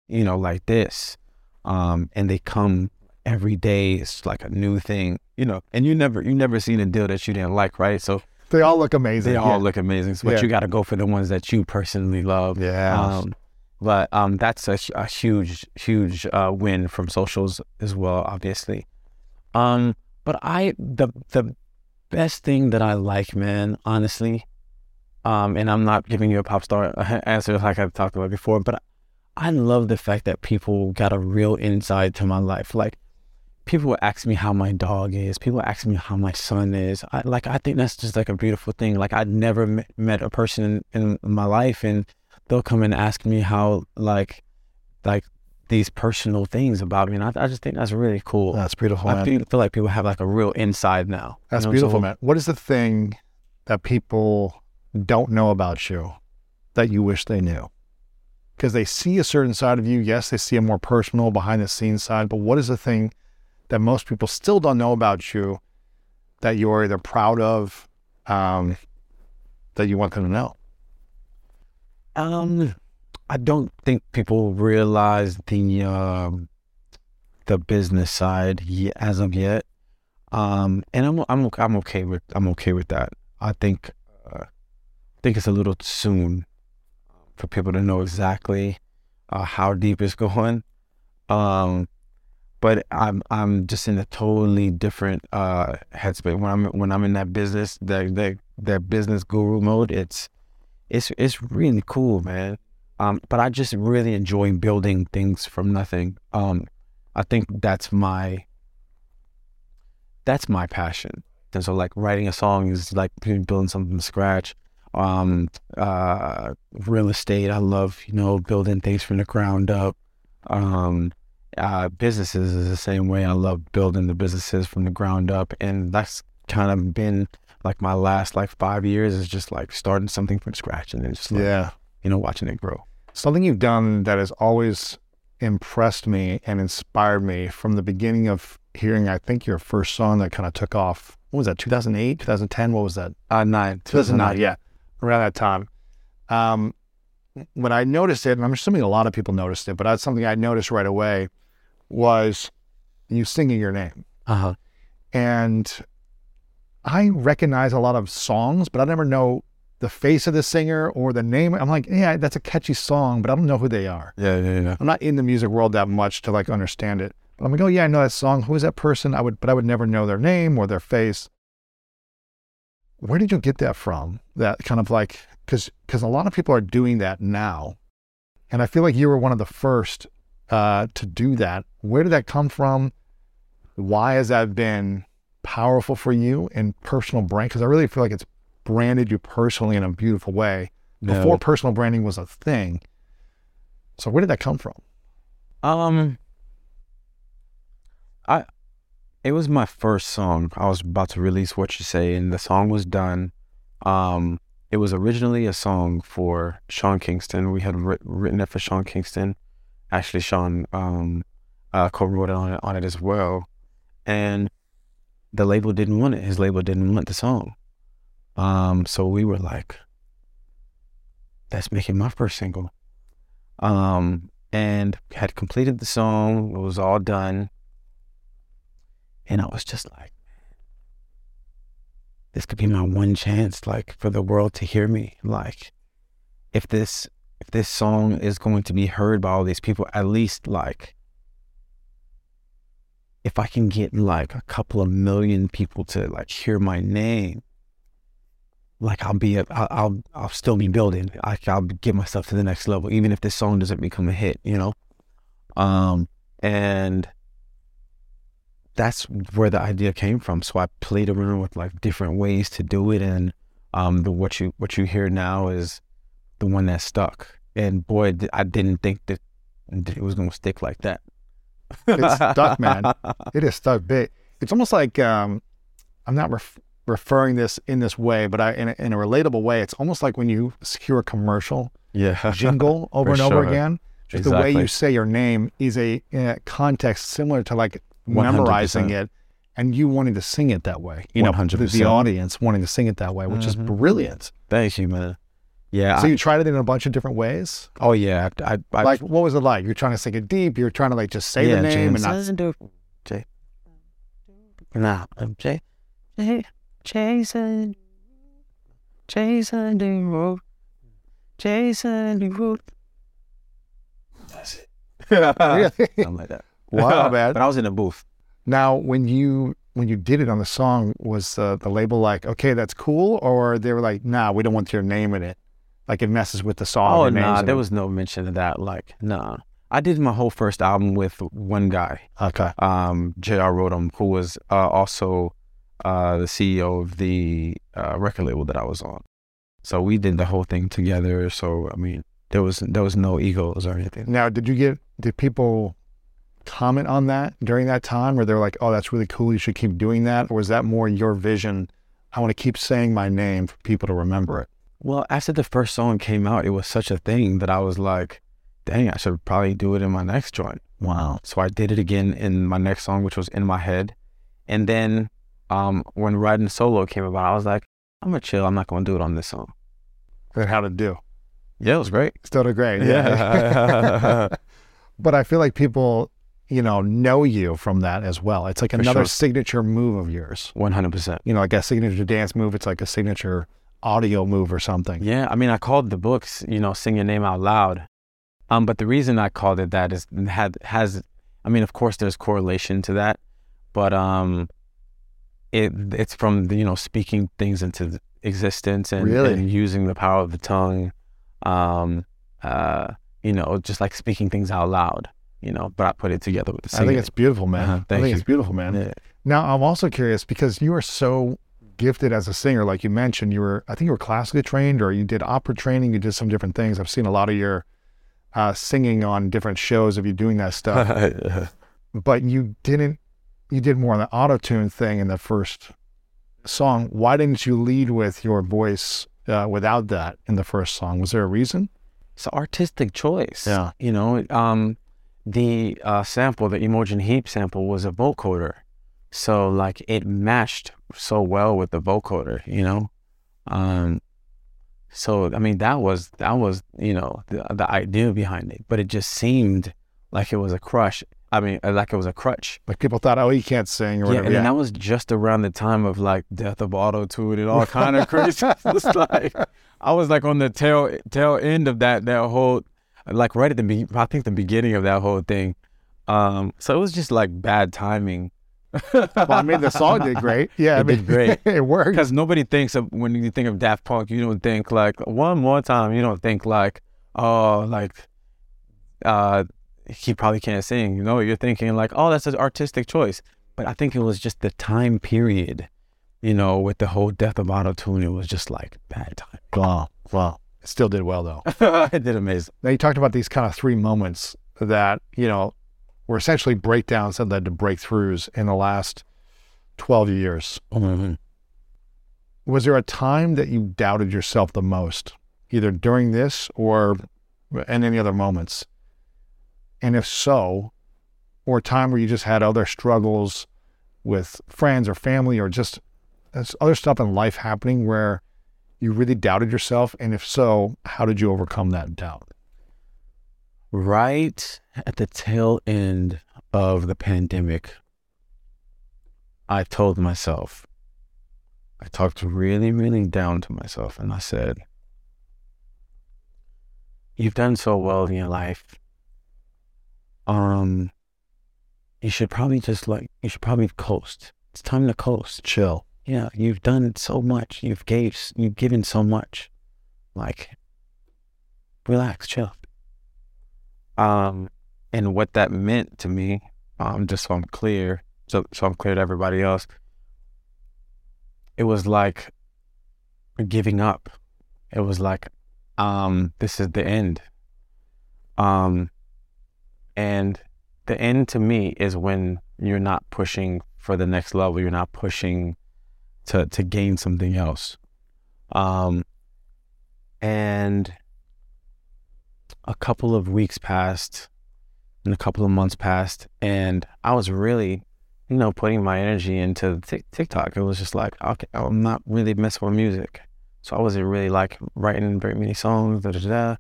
you know, like this. Um, and they come every day. It's like a new thing, you know, and you never, you never seen a deal that you didn't like, right? So They all look amazing. they all yeah. look amazing, but Yeah. you got to go for the ones that you personally love. Yeah. Um, but um, that's a, a huge, huge uh, win from socials as well, obviously. Um, but I the the best thing that I like, man, honestly, um, and I'm not giving you a pop star answer like I've talked about before, but I love the fact that people got a real insight to my life. Like people will ask me how my dog is. People ask me how my son is. I like I think that's just like a beautiful thing. Like I'd never met, met a person in, in my life and they'll come and ask me how like like these personal things about me and I, I just think that's really cool. That's beautiful, I man. feel, feel like people have like a real inside now. you That's know, beautiful, so- man. What is the thing that people don't know about you that you wish they knew? Because they see a certain side of you. Yes, they see a more personal, behind the scenes side. But what is the thing that most people still don't know about you that you're either proud of, um, that you want them to know? Um, I don't think people realize the um, the business side as of yet. Um, and I'm I'm I'm okay with I'm okay with that. I think uh, I think it's a little soon for people to know exactly uh, how deep it's going. Um, but I'm I'm just in a totally different uh, headspace when I'm when I'm in that business that that that business guru mode. It's it's it's really cool, man. Um, but I just really enjoy building things from nothing. Um, I think that's my that's my passion. And so like writing a song is like building something from scratch. Um, uh, real estate, I love, you know, building things from the ground up. Um, uh, businesses is the same way. I love building the businesses from the ground up. And that's kind of been like my last like five years is just like starting something from scratch and then just like, Yeah. you know, watching it grow. Something you've done that has always impressed me and inspired me from the beginning of hearing, I think, your first song that kind of took off. What was that, 2008, 2010? What was that? Uh, nine. 2009, yeah, around that time. Um, when I noticed it, and I'm assuming a lot of people noticed it, but that's something I noticed right away was you singing your name. Uh huh. And I recognize a lot of songs, but I never know the face of the singer or the name. I'm like, yeah, that's a catchy song, but I don't know who they are. Yeah, yeah, yeah. I'm not in the music world that much to like understand it. But I'm like, oh yeah, I know that song. Who is that person? I would, but I would never know their name or their face. Where did you get that from? That kind of like, because because a lot of people are doing that now, and I feel like you were one of the first uh, to do that. Where did that come from? Why has that been powerful for you in personal brand? Because I really feel like it's branded you personally in a beautiful way before personal branding was a thing. So where did that come from? Um, I it was my first song. I was about to release "Whatcha Say," and the song was done. Um, it was originally a song for Sean Kingston. We had writ- written it for Sean Kingston. Actually, Sean um, uh, co-wrote on it on it as well, and the label didn't want it. His label didn't want the song. Um, so we were like, "Let's make it my first single." Um, and had completed the song. It was all done. And I was just like, this could be my one chance, like, for the world to hear me. Like, if this if this song is going to be heard by all these people, at least like if I can get like a couple of million people to like hear my name, like I'll be, I'll, I'll, I'll still be building. I, I'll get myself to the next level, even if this song doesn't become a hit, you know. Um, and that's where the idea came from. So I played around with like different ways to do it, and um, the what you what you hear now is the one that stuck. And boy, I didn't think that it was gonna stick like that. It's stuck, man. It is stuck big. It's almost like um, I'm not ref- referring this in this way, but I in a, in a relatable way. It's almost like when you hear a commercial Yeah. jingle over and over sure. again. Just the way you say your name is a, uh context similar to like memorizing 100%. it and you wanting to sing it that way. You know, the, the audience wanting to sing it that way, which is Mhm. brilliant. Thank you, man. Yeah. So I- you tried it in a bunch of different ways. oh yeah. I, I, I like, what was it like? You're trying to sing it deep. You're trying to like just say yeah, the name James and not. doesn't do J. Nah, I'm J. J. Jason. Jason Derulo. Jason Derulo. That's it. Really? Something like that. Wow, man. But I was in the booth. Now, when you when you did it on the song, was uh, the label like, okay, that's cool, or they were like, nah, we don't want your name in it, like it messes with the song. Oh no, nah, there was no mention of that. Like, nah. I did my whole first album with one guy, okay. um, J.R. Rotem, who was uh, also uh, the CEO of the uh, record label that I was on. So we did the whole thing together. So I mean, there was there was no egos or anything. Now, did you get did people comment on that during that time, where they're like, oh, that's really cool, you should keep doing that, or was that more your vision? I want to keep saying my name for people to remember it. Well, after the first song came out, it was such a thing that I was like, dang, I should probably do it in my next joint. Wow. So I did it again in my next song, which was in my head. And then um, when Riding Solo came about, I was like, I'm gonna chill. I'm not gonna do it on this song. Then how to do? Yeah, it was great. Still did great. Yeah. but I feel like people, you know, know you from that as well. It's like For another sure. signature move of yours. One hundred percent. You know, like a signature dance move. It's like a signature audio move or something. Yeah, I mean, I called the books, you know, sing your name out loud. Um, but the reason I called it that is had has, I mean, of course, there's correlation to that, but um, it it's from the, you know speaking things into existence and, Really? and using the power of the tongue, um, uh, you know, just like speaking things out loud, you know. But I put it together with the I think it's beautiful, man. Uh-huh, I think you. it's beautiful, man. Yeah. Now, I'm also curious because you are so gifted as a singer. Like you mentioned, you were, I think you were classically trained or you did opera training. You did some different things. I've seen a lot of your uh, singing on different shows of you doing that stuff. but you didn't, you did more on the auto tune thing in the first song. Why didn't you lead with your voice uh, without that in the first song? Was there a reason? it's an artistic choice. Yeah. You know, um, the uh, sample, the Imogen Heap sample, was a vocoder, so like it matched so well with the vocoder. You know, um, so I mean that was that was you know the the idea behind it, but it just seemed like it was a crush. I mean, uh, like it was a crutch. Like people thought, oh, he can't sing or Yeah, whatever. and Yeah. that was just around the time of like death of auto tune and all kind of crazy. it's like I was like on the tail tail end of that that whole like right at the be- I think the beginning of that whole thing. Um, so it was just like bad timing. Well, I mean, the song did great. Yeah, I It mean, did great. it worked. because nobody thinks of when you think of Daft Punk, you don't think like one more time. You don't think like oh like uh he probably can't sing. You know, you're thinking like oh that's an artistic choice. But I think it was just the time period. You know, with the whole death of auto tune, it was just like bad time. Wow, wow. It still did well though. it did amazing. Now you talked about these kind of three moments that you know were essentially breakdowns that led to breakthroughs in the last twelve years. Mm-hmm. Was there a time that you doubted yourself the most, either during this or in any other moments? And if so, or a time where you just had other struggles with friends or family or just other stuff in life happening where you really doubted yourself? And if so, how did you overcome that doubt? Right at the tail end of the pandemic, I told myself, I talked really, really down to myself, and I said, You've done so well in your life. Um, you should probably just like, you should probably coast. It's time to coast. Chill. Yeah, you've done so much. You've gave, you've given so much. Like, relax, chill. Um, and what that meant to me, um, just so I'm clear, so so I'm clear to everybody else, it was like giving up. It was like, um, this is the end. Um, and the end to me is when you're not pushing for the next level. You're not pushing to to gain something else. Um, and a couple of weeks passed and a couple of months passed and I was really, you know, putting my energy into Tik TikTok. It was just like, okay, I'm not really messing with music. So I wasn't really like writing very many songs, da da da.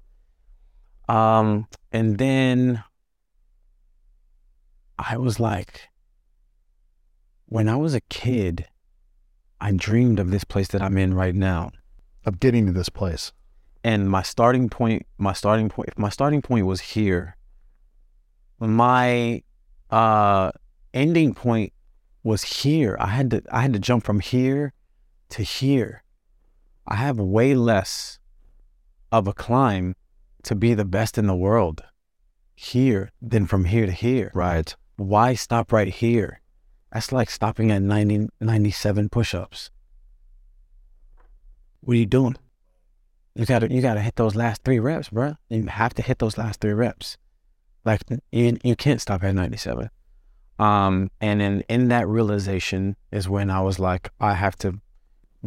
Um, and then I was like, when I was a kid, I dreamed of this place that I'm in right now Of getting to this place. And my starting point my starting point if my starting point was here. My uh ending point was here. I had to i had to jump from here to here. I have way less of a climb to be the best in the world here than from here to here. Right. why stop right here? That's like stopping at 90 97 push-ups. What are you doing you gotta you gotta hit those last three reps, bro. You have to hit those last three reps. Like you you can't stop at ninety seven. Um, and in in that realization is when I was like, I have to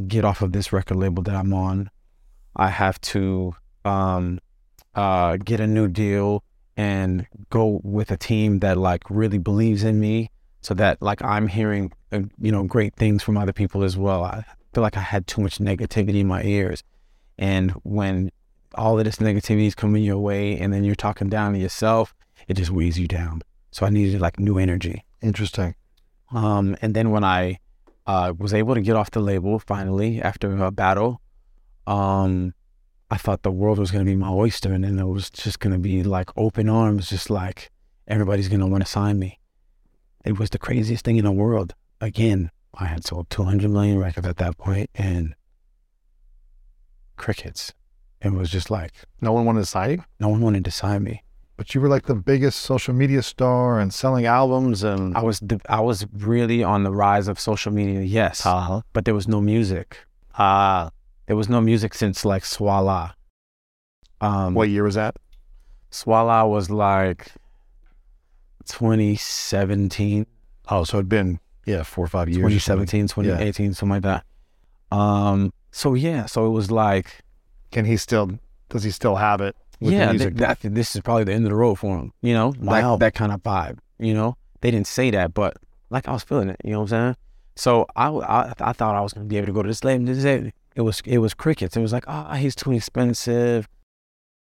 get off of this record label that I'm on. I have to um uh get a new deal and go with a team that like really believes in me so that like I'm hearing uh, you know great things from other people as well. I feel like I had too much negativity in my ears. And when all of this negativity is coming your way and then you're talking down to yourself, it just weighs you down. So I needed like new energy. Interesting. Um, and then when I uh, was able to get off the label finally after a battle, um, I thought the world was going to be my oyster, and then it was just going to be like open arms, just like everybody's going to want to sign me. It was the craziest thing in the world. Again, I had sold 200 million records at that point, and crickets. It was just like No one wanted to sign you, no one wanted to sign me. but you were like the biggest social media star and selling albums and I was I was really on the rise of social media, yes, uh, but there was no music. uh, There was no music since like Swalla. Um, what year was that? Swalla was like 2017, Oh, so it'd been yeah four or five years. or 2017, 2018, something like that. Um, so yeah, so it was like, Can he still? Does he still have it? With yeah, th- that, this is probably the end of the road for him. You know, Wow. that, that kind of vibe. You know, they didn't say that, but like I was feeling it. You know what I'm saying? So I, I, I thought I was gonna be able to go to this label. It was, it was crickets. It was like, oh, he's too expensive.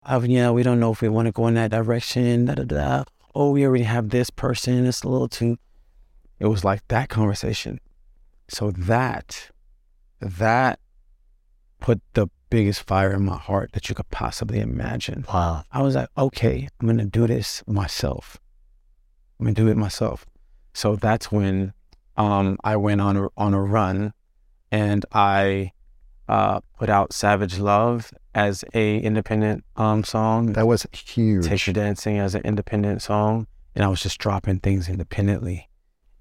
Oh, yeah, we don't know if we want to go in that direction. Da da da. Oh, we already have this person. It's a little too. It was like that conversation. So that, that put the biggest fire in my heart that you could possibly imagine. wow. I was like, okay, I'm gonna do this myself. I'm gonna do it myself. So that's when um, I went on a, on a run, and I uh, put out "Savage Love" as a independent um, song. That was huge. "Take You Dancing" as an independent song, and I was just dropping things independently.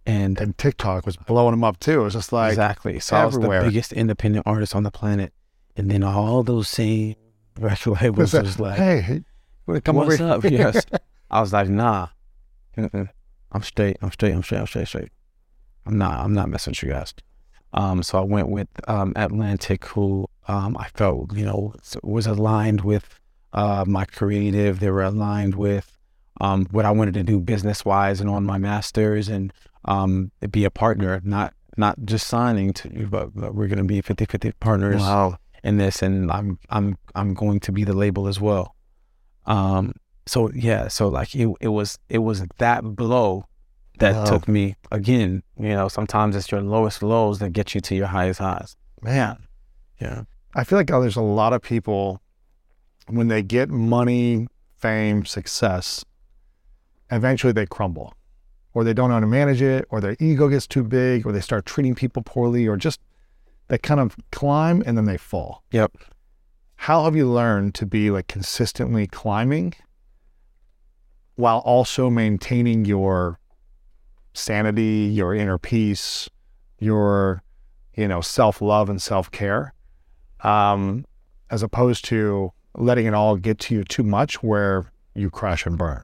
And and TikTok was blowing them up too. It was just like exactly, so I was the biggest independent artist on the planet. And then all those same record labels was was like, hey, hey, wanna come What's over up? here? Yes. I was like, nah. I'm straight. I'm straight. I'm straight. I'm straight. Straight. I'm not. I'm not messing with you guys. Um, so I went with um, Atlantic, who um, I felt you know was aligned with uh, my creative. They were aligned with um, what I wanted to do business wise and on my masters and um, be a partner, not not just signing to you, but, but we're going to be 50-50 partners Wow. In this, and I'm I'm I'm going to be the label as well. Um. So yeah. So like it it was it was that blow that Wow. took me again. You know, sometimes it's your lowest lows that get you to your highest highs. Man, Yeah. I feel like oh, there's a lot of people when they get money, fame, success, eventually they crumble, or they don't know how to manage it, or their ego gets too big, or they start treating people poorly, or just they kind of climb and then they fall. Yep. How have you learned to be like consistently climbing while also maintaining your sanity, your inner peace, your you know self love and self care, um, as opposed to letting it all get to you too much where you crash and burn.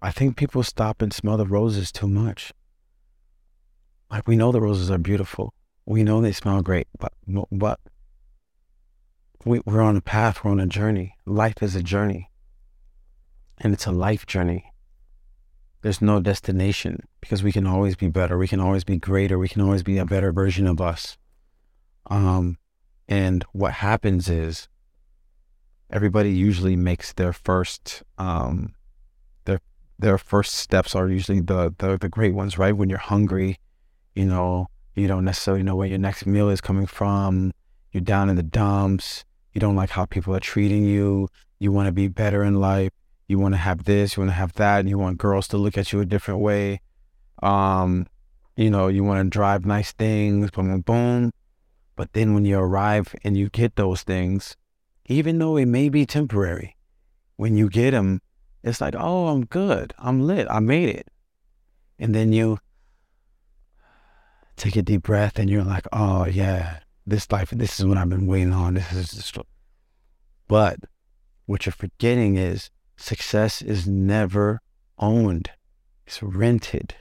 I think people stop and smell the roses too much. Like we know the roses are beautiful. We know they smell great, but but we, we're on a path. We're on a journey. Life is a journey, and it's a life journey. There's no destination because we can always be better. We can always be greater. We can always be a better version of us. Um, and what happens is everybody usually makes their first um, their their first steps are usually the, the the great ones, right? When you're hungry, you know, you don't necessarily know where your next meal is coming from. You're down in the dumps. You don't like how people are treating you. You want to be better in life. You want to have this. You want to have that. And you want girls to look at you a different way. Um, you know, you want to drive nice things. Boom, boom, boom. But then when you arrive and you get those things, even though it may be temporary, when you get them, it's like, oh, I'm good. I'm lit. I made it. And then you take a deep breath and you're like, oh, yeah, this life, this is what I've been waiting on. This is just. But what you're forgetting is success is never owned, it's rented.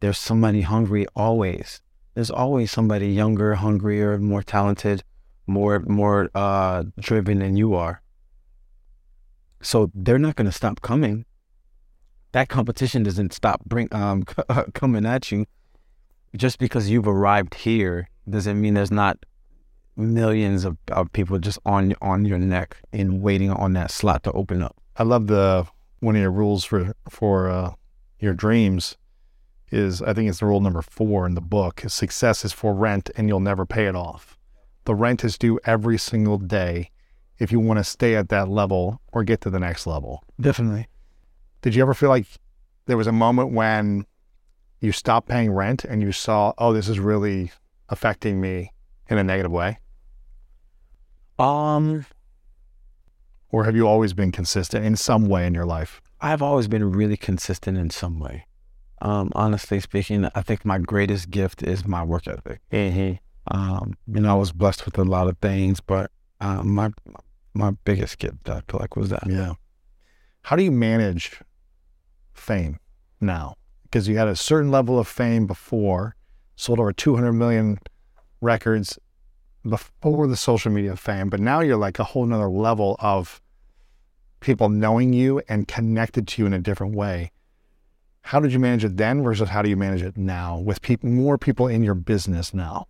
There's somebody hungry always. There's always somebody younger, hungrier, more talented, more more uh, driven than you are. So they're not going to stop coming. That competition doesn't stop bring um coming at you. Just because you've arrived here doesn't mean there's not millions of, of people just on on your neck and waiting on that slot to open up. I love the one of your rules for for uh, your dreams is I think it's the rule number four in the book. Success is for rent and you'll never pay it off. The rent is due every single day if you want to stay at that level or get to the next level. Definitely. Did you ever feel like there was a moment when you stopped paying rent and you saw, oh, this is really affecting me in a negative way? Um, Or have you always been consistent in some way in your life? I've always been really consistent in some way. Um, honestly speaking, I think my greatest gift is my work ethic. Um, you know, I was blessed with a lot of things, but um, my my biggest gift, I feel like, was that. Yeah. How do you manage fame now? Because you had a certain level of fame before, sold over 200 million records before the social media fame, but now you're like a whole nother level of people knowing you and connected to you in a different way. How did you manage it then versus how do you manage it now with people, more people in your business now?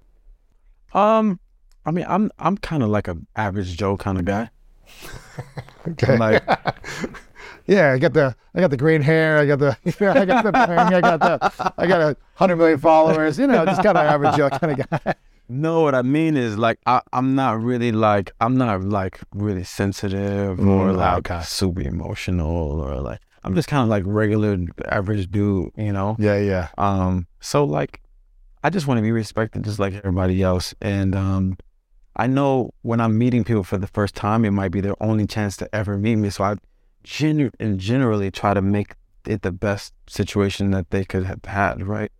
Um, I mean, I'm I'm kind of like an average Joe kind of guy. Okay. Like, Yeah, I got the I got the green hair. I got the I got the I got the I got a hundred million followers. You know, just kind of average Joe kind of guy. no, what I mean is like I, I'm not really like I'm not like really sensitive or Mm, like okay. super emotional or like I'm just kind of like regular average dude, you know. Yeah, yeah. Um, so like, I just want to be respected just like everybody else. And um, I know when I'm meeting people for the first time, it might be their only chance to ever meet me. So I genu- and generally try to make it the best situation that they could have had, right?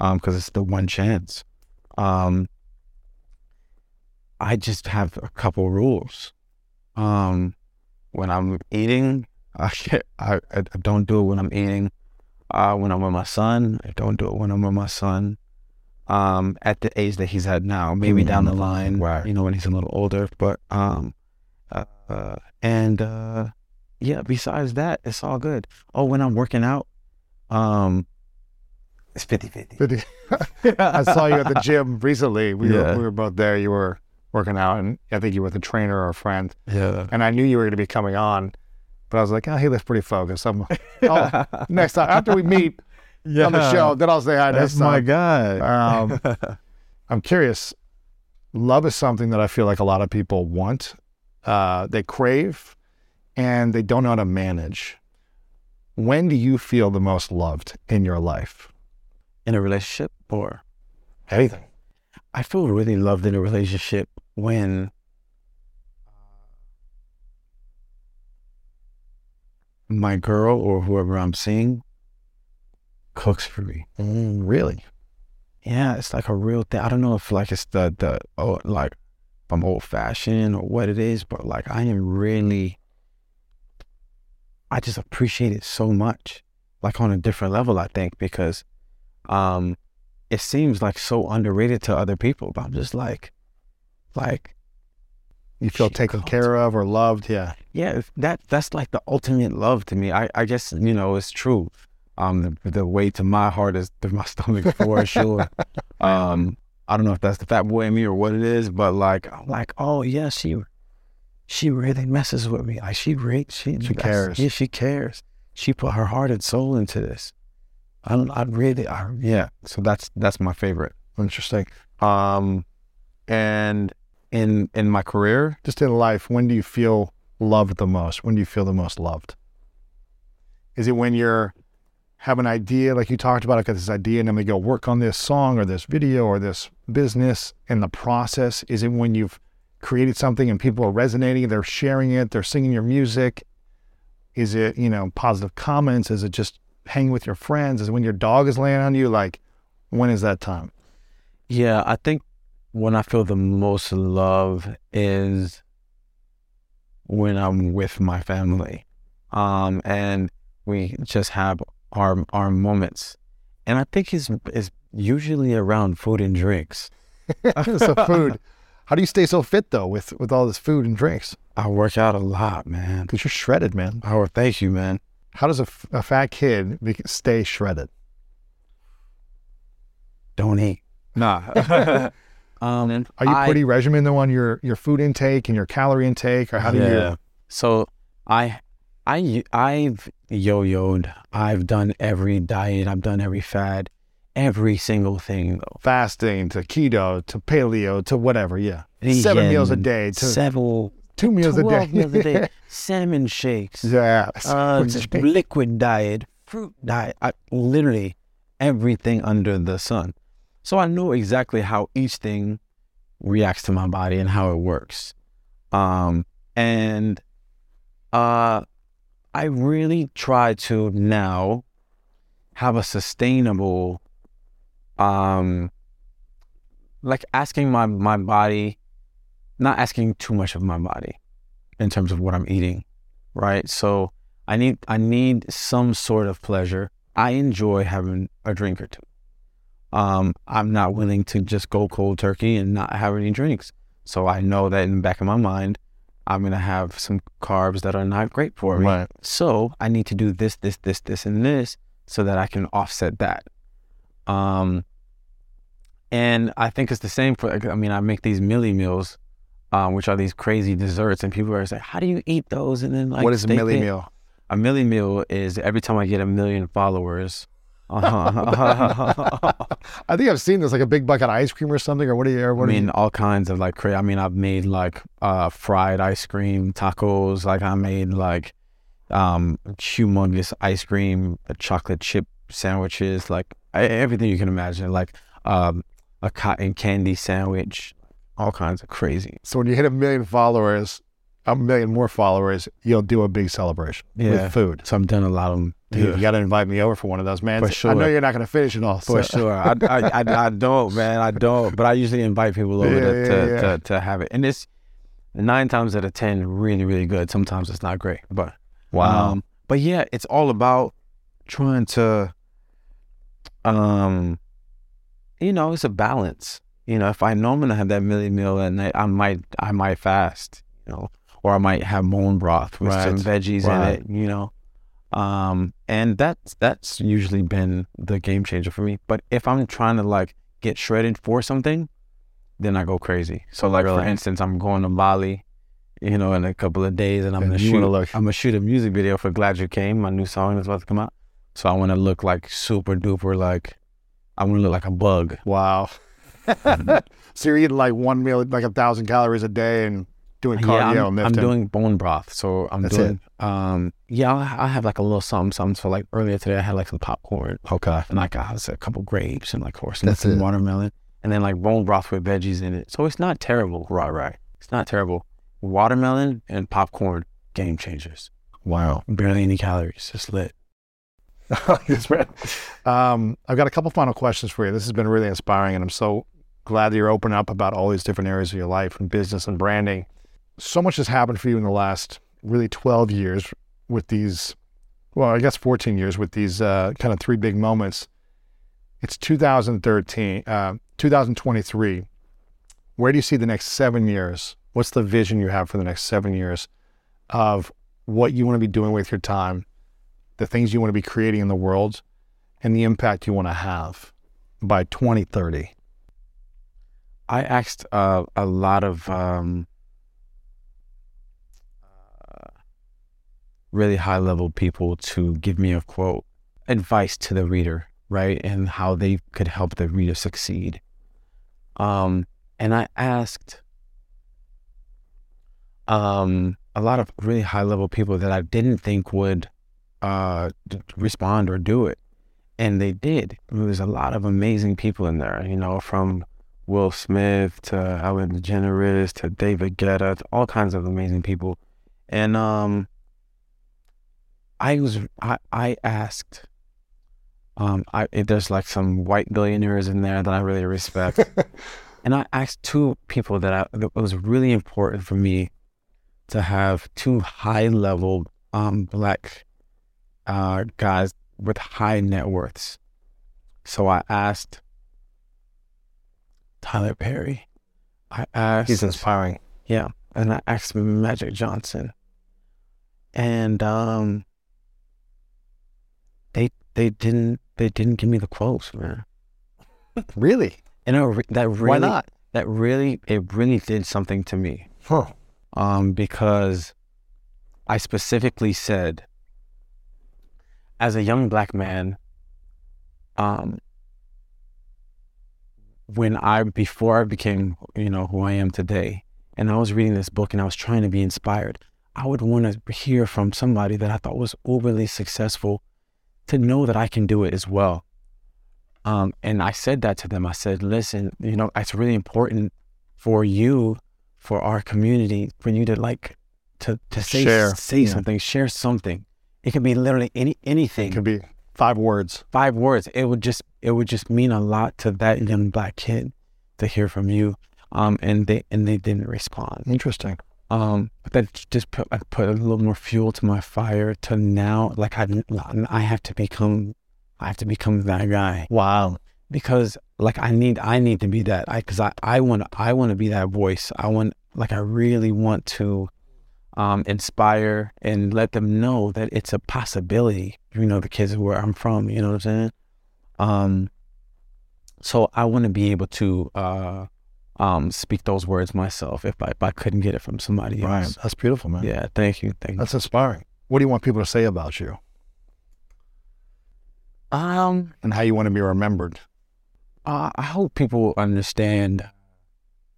Um, because it's the one chance. Um, I just have a couple rules. Um, when I'm eating, I, can't- I I don't do it when I'm eating uh, when I'm with my son. I don't do it when I'm with my son. Um, at the age that he's at now, maybe down the line, Right. you know, when he's a little older. But um, uh, uh, and uh, yeah. Besides that, it's all good. Oh, when I'm working out, um, it's 50-50. I saw you at the gym recently. We, Yeah. were, we were both there. You were working out, and I think you were with a trainer or a friend. Yeah. And I knew you were going to be coming on, but I was like, oh, he looks pretty focused. I'm, oh, next time after we meet on the show, then I'll say hi That's next my time. guy. Um, I'm curious. Love is something that I feel like a lot of people want, uh, they crave, and they don't know how to manage. When do you feel the most loved in your life? In a relationship, or Anything. I feel really loved in a relationship when my girl or whoever I'm seeing cooks for me. Mm, really? Yeah, it's like a real thing. I don't know if like it's the the oh, like I'm old fashioned or what it is, but like I am really I just appreciate it so much. Like on a different level, I think, because um it seems like so underrated to other people. But I'm just like like You feel taken care of or loved? Yeah. yeah, that that's like the ultimate love to me. I, I guess you know it's true. Um, the, the way to my heart is through my stomach for sure. Um, I don't know if that's the fat boy in me or what it is, but like I'm like, oh yeah, she she really messes with me. Like she re- she She cares. Yeah, she cares. She put her heart and soul into this. I. I really. I, yeah. So that's that's my favorite. Interesting. Um, and in in my career, Just in life, when do you feel loved the most? When do you feel the most loved? Is it when you're have an idea, like you talked about, I got this idea, and then we go work on this song or this video or this business in the process? Is it when you've created something and people are resonating, they're sharing it, they're singing your music? Is it, you know, positive comments? Is it just hanging with your friends? Is it when your dog is laying on you? Like, when is that time? Yeah, I think when I feel the most love is when I'm with my family. Um, and we just have our our moments. And I think it's, it's usually around food and drinks. so food. How do you stay so fit though with with all this food and drinks? I work out a lot, man. Because you're shredded, man. Oh, thank you, man. How does a, a fat kid stay shredded? Don't eat. Nah. um, Are you I- pretty regimented on your your food intake and your calorie intake, or how do yeah. you? So I I I've yo-yoed. I've done every diet. I've done every fad, every single thing though. Fasting to keto to paleo to whatever. Yeah. Seven meals a day to several two meals a day. meals a day. Salmon shakes. yeah. uh, liquid diet, fruit diet, I, literally everything under the sun. So I know exactly how each thing reacts to my body and how it works. Um, and uh, I really try to now have a sustainable, um, like asking my my body, not asking too much of my body in terms of what I'm eating right? So I need I need some sort of pleasure. I enjoy having a drink or two. Um, I'm not willing to just go cold turkey and not have any drinks. So I know that in the back of my mind, I'm gonna have some carbs that are not great for me. Right. So I need to do this, this, this, this, and this so that I can offset that. Um, and I think it's the same for. I mean, I make these millie meals, um, which are these crazy desserts, and people are like, "How do you eat those?" And then like, what is a they milli meal? A millie meal is every time I get a million followers. uh I think I've seen this like a big bucket of ice cream or something. Or what do you? I what do mean, you- all kinds of like crazy. I mean, I've made like uh, fried ice cream tacos. Like I made like um, humongous ice cream, chocolate chip sandwiches, like everything you can imagine. Like um, a cotton candy sandwich, all kinds of crazy. so when you hit a million followers, a million more followers, you'll do a big celebration Yeah. with food. So I'm done a lot of them. Dude, you got to invite me over for one of those, man. For sure. I know you're not going to finish it all. For so- sure. I, I, I, I don't, man. I don't. But I usually invite people over Yeah, to, to. To, to have it. And it's nine times out of 10, really, really good. Sometimes it's not great. But, Wow. um, but yeah, it's all about trying to, um, you know, it's a balance. You know, if I know I'm to have that millie meal at night, I might, I might fast, you know, or I might have bone broth with some veggies right. in it, you know. Um, and that's that's usually been the game changer for me. But if I'm trying to like get shredded for something, then I go crazy. So like for instance, I'm going to Bali, you know, in a couple of days, and I'm And gonna shoot. look- I'm gonna shoot a music video for "Glad You Came," my new song that's about to come out. So I want to look like super duper like, I want to look like a bug. Wow. so you're eating like one meal, like a thousand calories a day, and doing yeah, cardio, I'm, and I'm doing bone broth, so I'm That's doing. Um, yeah, I'll have like a little something, something. So like earlier today, I had like some popcorn. Okay. and like I had a couple grapes and like horse That's and watermelon, and then like bone broth with veggies in it. So it's not terrible. Right, right. It's not terrible. Watermelon and popcorn, game changers. Wow. Barely any calories. Just lit. Um, I've got a couple final questions for you. This has been really inspiring, and I'm so glad that you're opening up about all these different areas of your life and business and branding. So much has happened for you in the last really 12 years with these, well, I guess 14 years with these uh, kind of three big moments. It's 2013, uh, 2023. Where do you see the next seven years? What's the vision you have for the next seven years of what you want to be doing with your time? The things you want to be creating in the world and the impact you want to have by 2030. I asked uh, a lot of um, uh, really high level people to give me a quote, advice to the reader, right? And how they could help the reader succeed. Um, and I asked um, a lot of really high level people that I didn't think would uh, respond or do it. And they did. There's a lot of amazing people in there, you know, from Will Smith to Ellen DeGeneres to David Guetta, to all kinds of amazing people. And um I was I, I asked um I if there's like some white billionaires in there that I really respect. and I asked two people that I that it was really important for me to have two high level um black uh guys with high net worths. So I asked Tyler Perry. I asked He's inspiring. yeah, and I asked Magic Johnson, and um, they they didn't they didn't give me the quotes, man. Really? And I re- that really Why not? that really it really did something to me, Huh. um, because I specifically said, as a young black man, um, when I before I became, you know, who I am today, and I was reading this book and I was trying to be inspired, I would want to hear from somebody that I thought was overly successful to know that I can do it as well. Um, and I said that to them. I said, listen, you know, it's really important for you, for our community, for you to like to to say Share, say yeah. something, share something. It could be literally any anything. It could be five words. Five words. It would just it would just mean a lot to that young black kid to hear from you. Um, and they and they didn't respond. Interesting. Um, but that just put I put a little more fuel to my fire to now like I I have to become I have to become that guy Wow. because like I need I need to be that I because I I want I want to be that voice I want like I really want to um inspire and let them know that it's a possibility you know the kids where I'm from you know what I'm saying um so I want to be able to uh um speak those words myself if I, if I couldn't get it from somebody Right. else That's beautiful, man. yeah thank you thank you That's inspiring. What do you want people to say about you um and how you want to be remembered? Uh, I hope people understand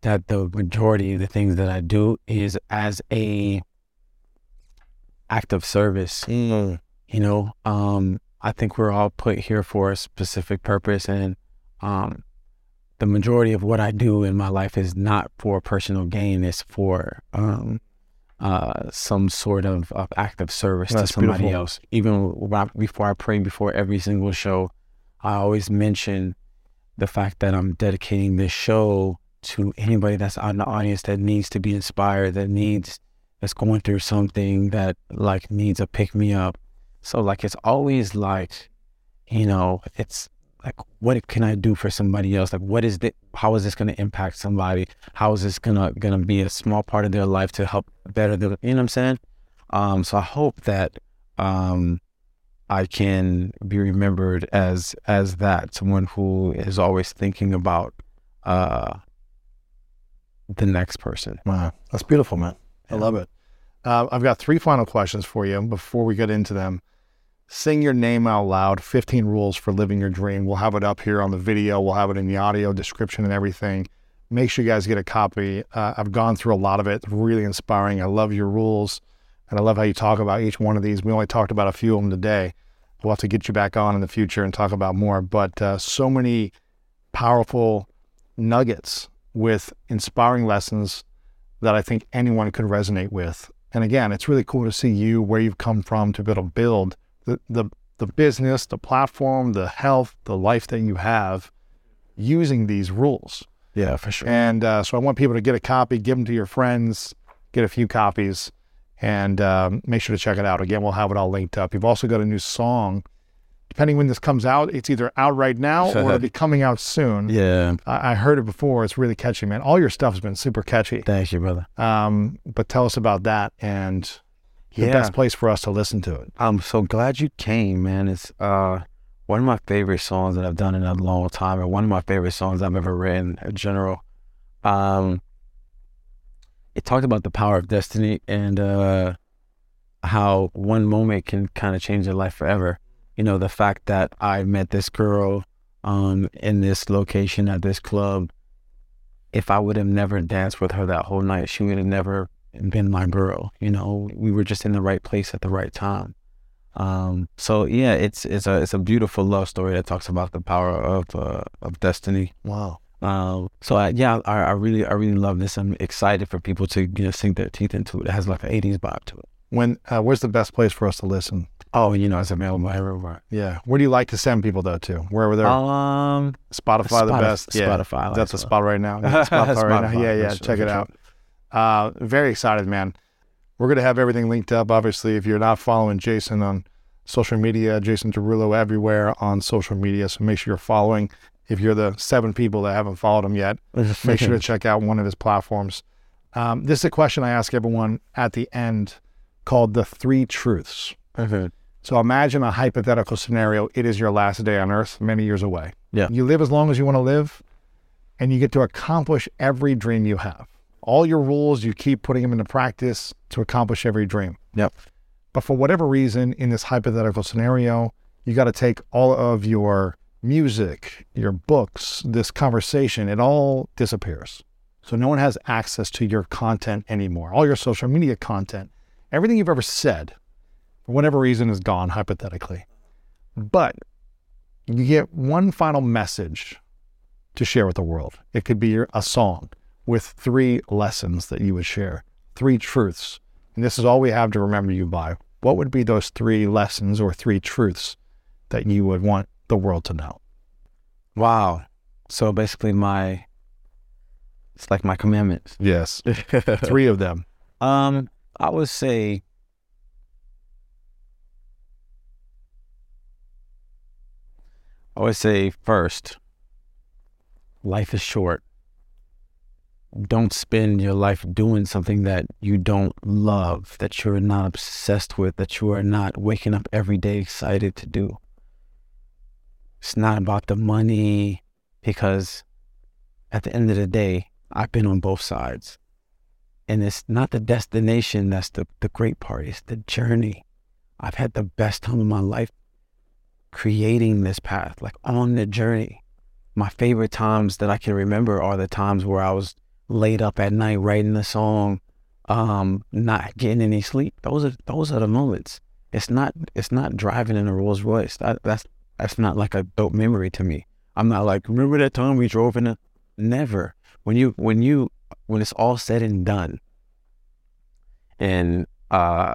that the majority of the things that I do is as a act of service. You know, um, I think we're all put here for a specific purpose, and um, the majority of what I do in my life is not for personal gain. It's for um, uh, some sort of, of act of service That's to somebody beautiful. else. Even I- before I pray before every single show, I always mention the fact that I'm dedicating this show to anybody that's out in the audience that needs to be inspired, that needs that's going through something that like needs a pick me up. So like it's always like, you know, it's like what can I do for somebody else? Like what is the how is this gonna impact somebody? How is this gonna gonna be a small part of their life to help better their you know what I'm saying? Um so I hope that um I can be remembered as as that someone who is always thinking about uh the next person. Wow. That's beautiful, man. I love it. Uh, I've got three final questions for you before we get into them. Sing your name out loud 15 rules for living your dream. We'll have it up here on the video, we'll have it in the audio description and everything. Make sure you guys get a copy. Uh, I've gone through a lot of it, really inspiring. I love your rules and I love how you talk about each one of these. We only talked about a few of them today. We'll have to get you back on in the future and talk about more. But uh, so many powerful nuggets with inspiring lessons that I think anyone could resonate with. And again, it's really cool to see you where you've come from to be able to build the, the, the business, the platform, the health, the life that you have using these rules. Yeah, for sure. And uh, so I want people to get a copy, give them to your friends, get a few copies, and um, make sure to check it out. Again, we'll have it all linked up. You've also got a new song. Depending when this comes out, it's either out right now or it'll be coming out soon. Yeah. I, I heard it before. It's really catchy, man. All your stuff's been super catchy. Thank you, brother. Um, but tell us about that and the Yeah. best place for us to listen to it. I'm so glad you came, man. It's uh one of my favorite songs that I've done in a long time, and one of my favorite songs I've ever written in general. Um, it talked about the power of destiny and uh, how one moment can kind of change your life forever. You know, the fact that I met this girl um, in this location at this club. If I would have never danced with her that whole night, she would have never been my girl. You know, we were just in the right place at the right time. Um, so yeah, it's it's a it's a beautiful love story that talks about the power of uh, of destiny. Wow. Um, so I, yeah, I, I really I really love this. I'm excited for people to you know sink their teeth into it. It has like an '80s vibe to it. When uh, where's the best place for us to listen? Oh, you know, it's available everywhere. Yeah. Where do you like to send people though to? Wherever they're Um, Spotify the Spotif- best. Yeah. Spotify. I Is that the Spotify. spot right now? Yeah, Spotify right now. Yeah, yeah. sure, Check it sure. out. Uh, very excited, man. We're gonna have everything linked up. Obviously, if you're not following Jason on social media, Jason Derulo everywhere on social media. So make sure you're following. If you're the seven people that haven't followed him yet, make sure to check out one of his platforms. Um, this is a question I ask everyone at the end called the three truths. So imagine a hypothetical scenario. It is your last day on earth, many years away. Yeah. You live as long as you want to live, and you get to accomplish every dream you have. all your rules, you keep putting them into practice to accomplish every dream. Yep. But for whatever reason, in this hypothetical scenario, you got to take all of your music, your books, this conversation, it all disappears. So no one has access to your content anymore, all your social media content, everything you've ever said, for whatever reason, is gone, hypothetically. But you get one final message to share with the world. It could be a song with three lessons that you would share, three truths. And this is all we have to remember you by. What would be those three lessons or three truths that you would want the world to know? Wow. So basically, my it's like my commandments. Yes, three of them. Um, I would say I would say first, life is short. Don't spend your life doing something that you don't love, that you're not obsessed with, that you are not waking up every day excited to do. It's not about the money because at the end of the day, I've been on both sides. And it's not the destination that's the, the great part, it's the journey. I've had the best time of my life creating this path, like on the journey. My favorite times that I can remember are the times where I was laid up at night writing the song, um, not getting any sleep. Those are those are the moments. It's not it's not driving in a Rolls Royce. That, that's that's not like a dope memory to me. I'm not like remember that time we drove in a never. When you when you when it's all said and done, and uh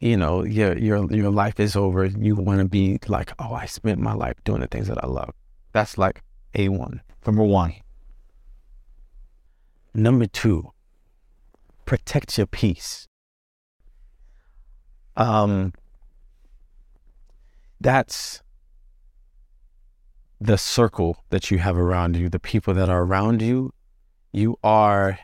you know, your your your life is over. You want to be like, oh, I spent my life doing the things that I love. That's like a one. Number one. Number two, protect your peace. Um, that's the circle that you have around you, the people that are around you. You are,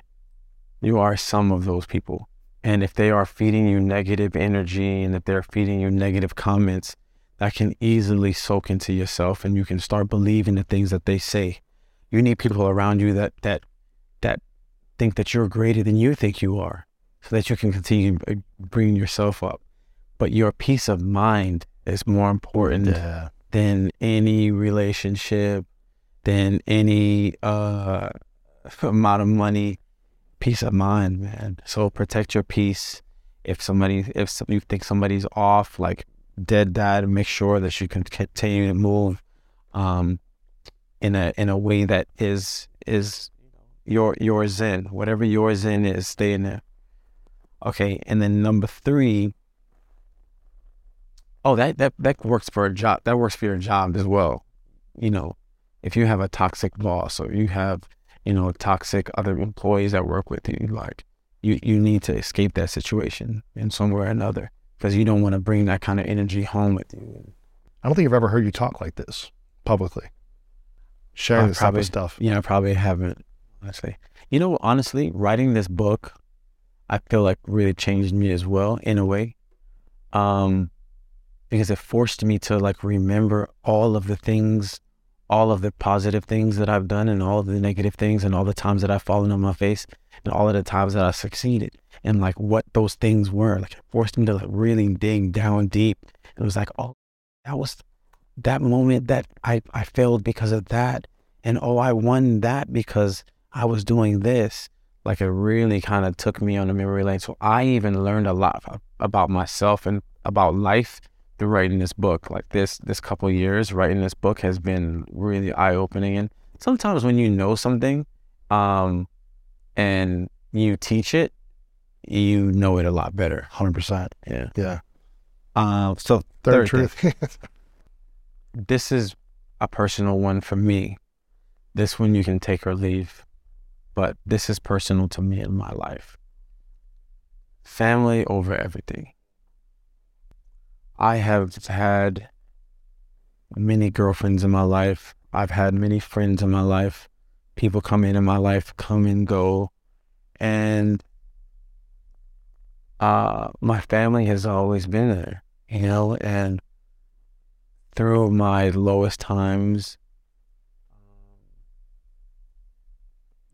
you are some of those people. And if they are feeding you negative energy and if they're feeding you negative comments, that can easily soak into yourself and you can start believing the things that they say. You need people around you that that that think that you're greater than you think you are so that you can continue bringing yourself up. But your peace of mind is more important yeah. than any relationship, than any uh, amount of money peace of mind, man. So protect your peace. If somebody, if you think somebody's off, like dead dad, make sure that you can continue to move, um, in a in a way that is is your yours in whatever yours in is, stay in there. Okay, and then number three. Oh, that that that works for a job. That works for your job as well. You know, if you have a toxic boss or you have you know, toxic other employees that work with you. Like you, you need to escape that situation in some way or another because you don't want to bring that kind of energy home with you. I don't think I've ever heard you talk like this publicly, sharing this type of stuff. Yeah, I probably haven't, honestly. You know, honestly, writing this book, I feel like really changed me as well in a way. Um, because it forced me to like remember all of the things all of the positive things that I've done and all of the negative things and all the times that I've fallen on my face and all of the times that I succeeded and like what those things were. Like it forced me to like really dig down deep. It was like, oh, that was that moment that I, I failed because of that. And oh, I won that because I was doing this. Like it really kind of took me on a memory lane. So I even learned a lot about myself and about life writing this book. Like this this couple years, writing this book has been really eye opening. And sometimes when you know something, um, and you teach it, you know it a lot better. Hundred percent. Yeah. Yeah. Uh, so third, third truth. this is a personal one for me. This one you can take or leave, but this is personal to me in my life. Family over everything. I have had many girlfriends in my life. I've had many friends in my life. People come in in my life, come and go. And uh, my family has always been there, you know, and through my lowest times,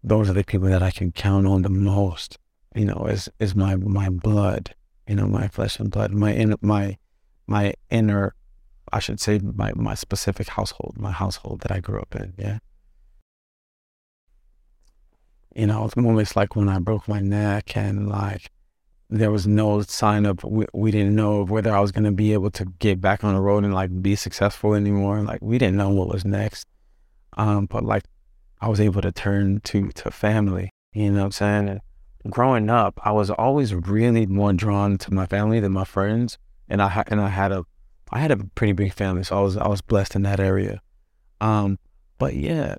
those are the people that I can count on the most. You know, is is my my blood, you know, my flesh and blood, my my my inner, I should say, my my specific household, my household that I grew up in. Yeah. You know, it's moments like when I broke my neck and like there was no sign of we, we didn't know whether I was going to be able to get back on the road and like be successful anymore. Like we didn't know what was next. Um, but like I was able to turn to to family. You know what I'm saying? And growing up, I was always really more drawn to my family than my friends, and I and I had a I had a pretty big family, so I was I was blessed in that area. Um, but yeah,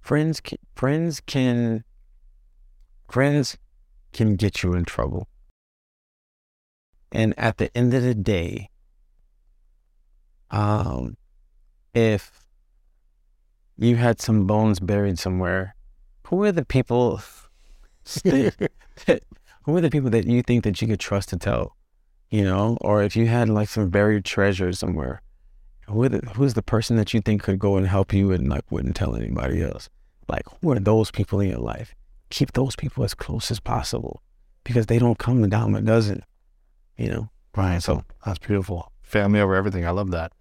friends can, friends can friends can get you in trouble. And at the end of the day, um, if you had some bones buried somewhere, who are the people? who are the people that you think that you could trust to tell? You know, or if you had like some buried treasure somewhere, who the, who's the person that you think could go and help you and like wouldn't tell anybody else? Like, who are those people in your life? Keep those people as close as possible because they don't come down a dozen, you know? Right. So that's beautiful. Family over everything. I love that.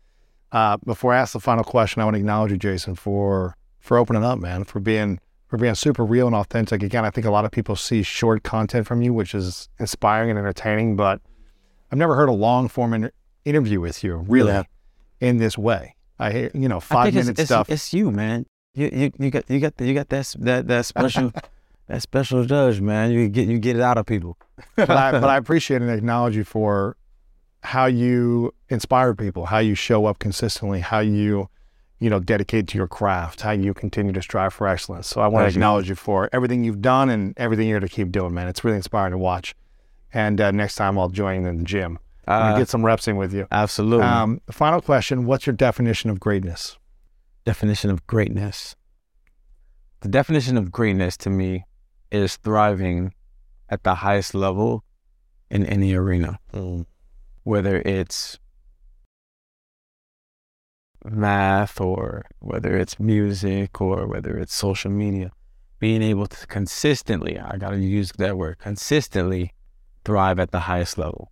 Uh, before I ask the final question, I want to acknowledge you, Jason, for for opening up, man, for being for being super real and authentic. Again, I think a lot of people see short content from you, which is inspiring and entertaining, but I've never heard a long form in, interview with you, really, yeah. in this way. I hear, you know, five minute it's, stuff. It's, it's, you, man. You, you you got you got you got that that that special that special judge, man. You get you get it out of people. but, I, but I appreciate and acknowledge you for how you inspire people, how you show up consistently, how you you know dedicate to your craft, how you continue to strive for excellence. So I want Thank to acknowledge you. you. for everything you've done and everything you're to keep doing, man. It's really inspiring to watch. And uh, next time I'll join in the gym. Uh, get some reps in with you. Absolutely. Um, final question: What's your definition of greatness? Definition of greatness. The definition of greatness to me is thriving at the highest level in any arena, mm. whether it's math or whether it's music or whether it's social media, being able to consistently, I got to use that word, consistently thrive at the highest level.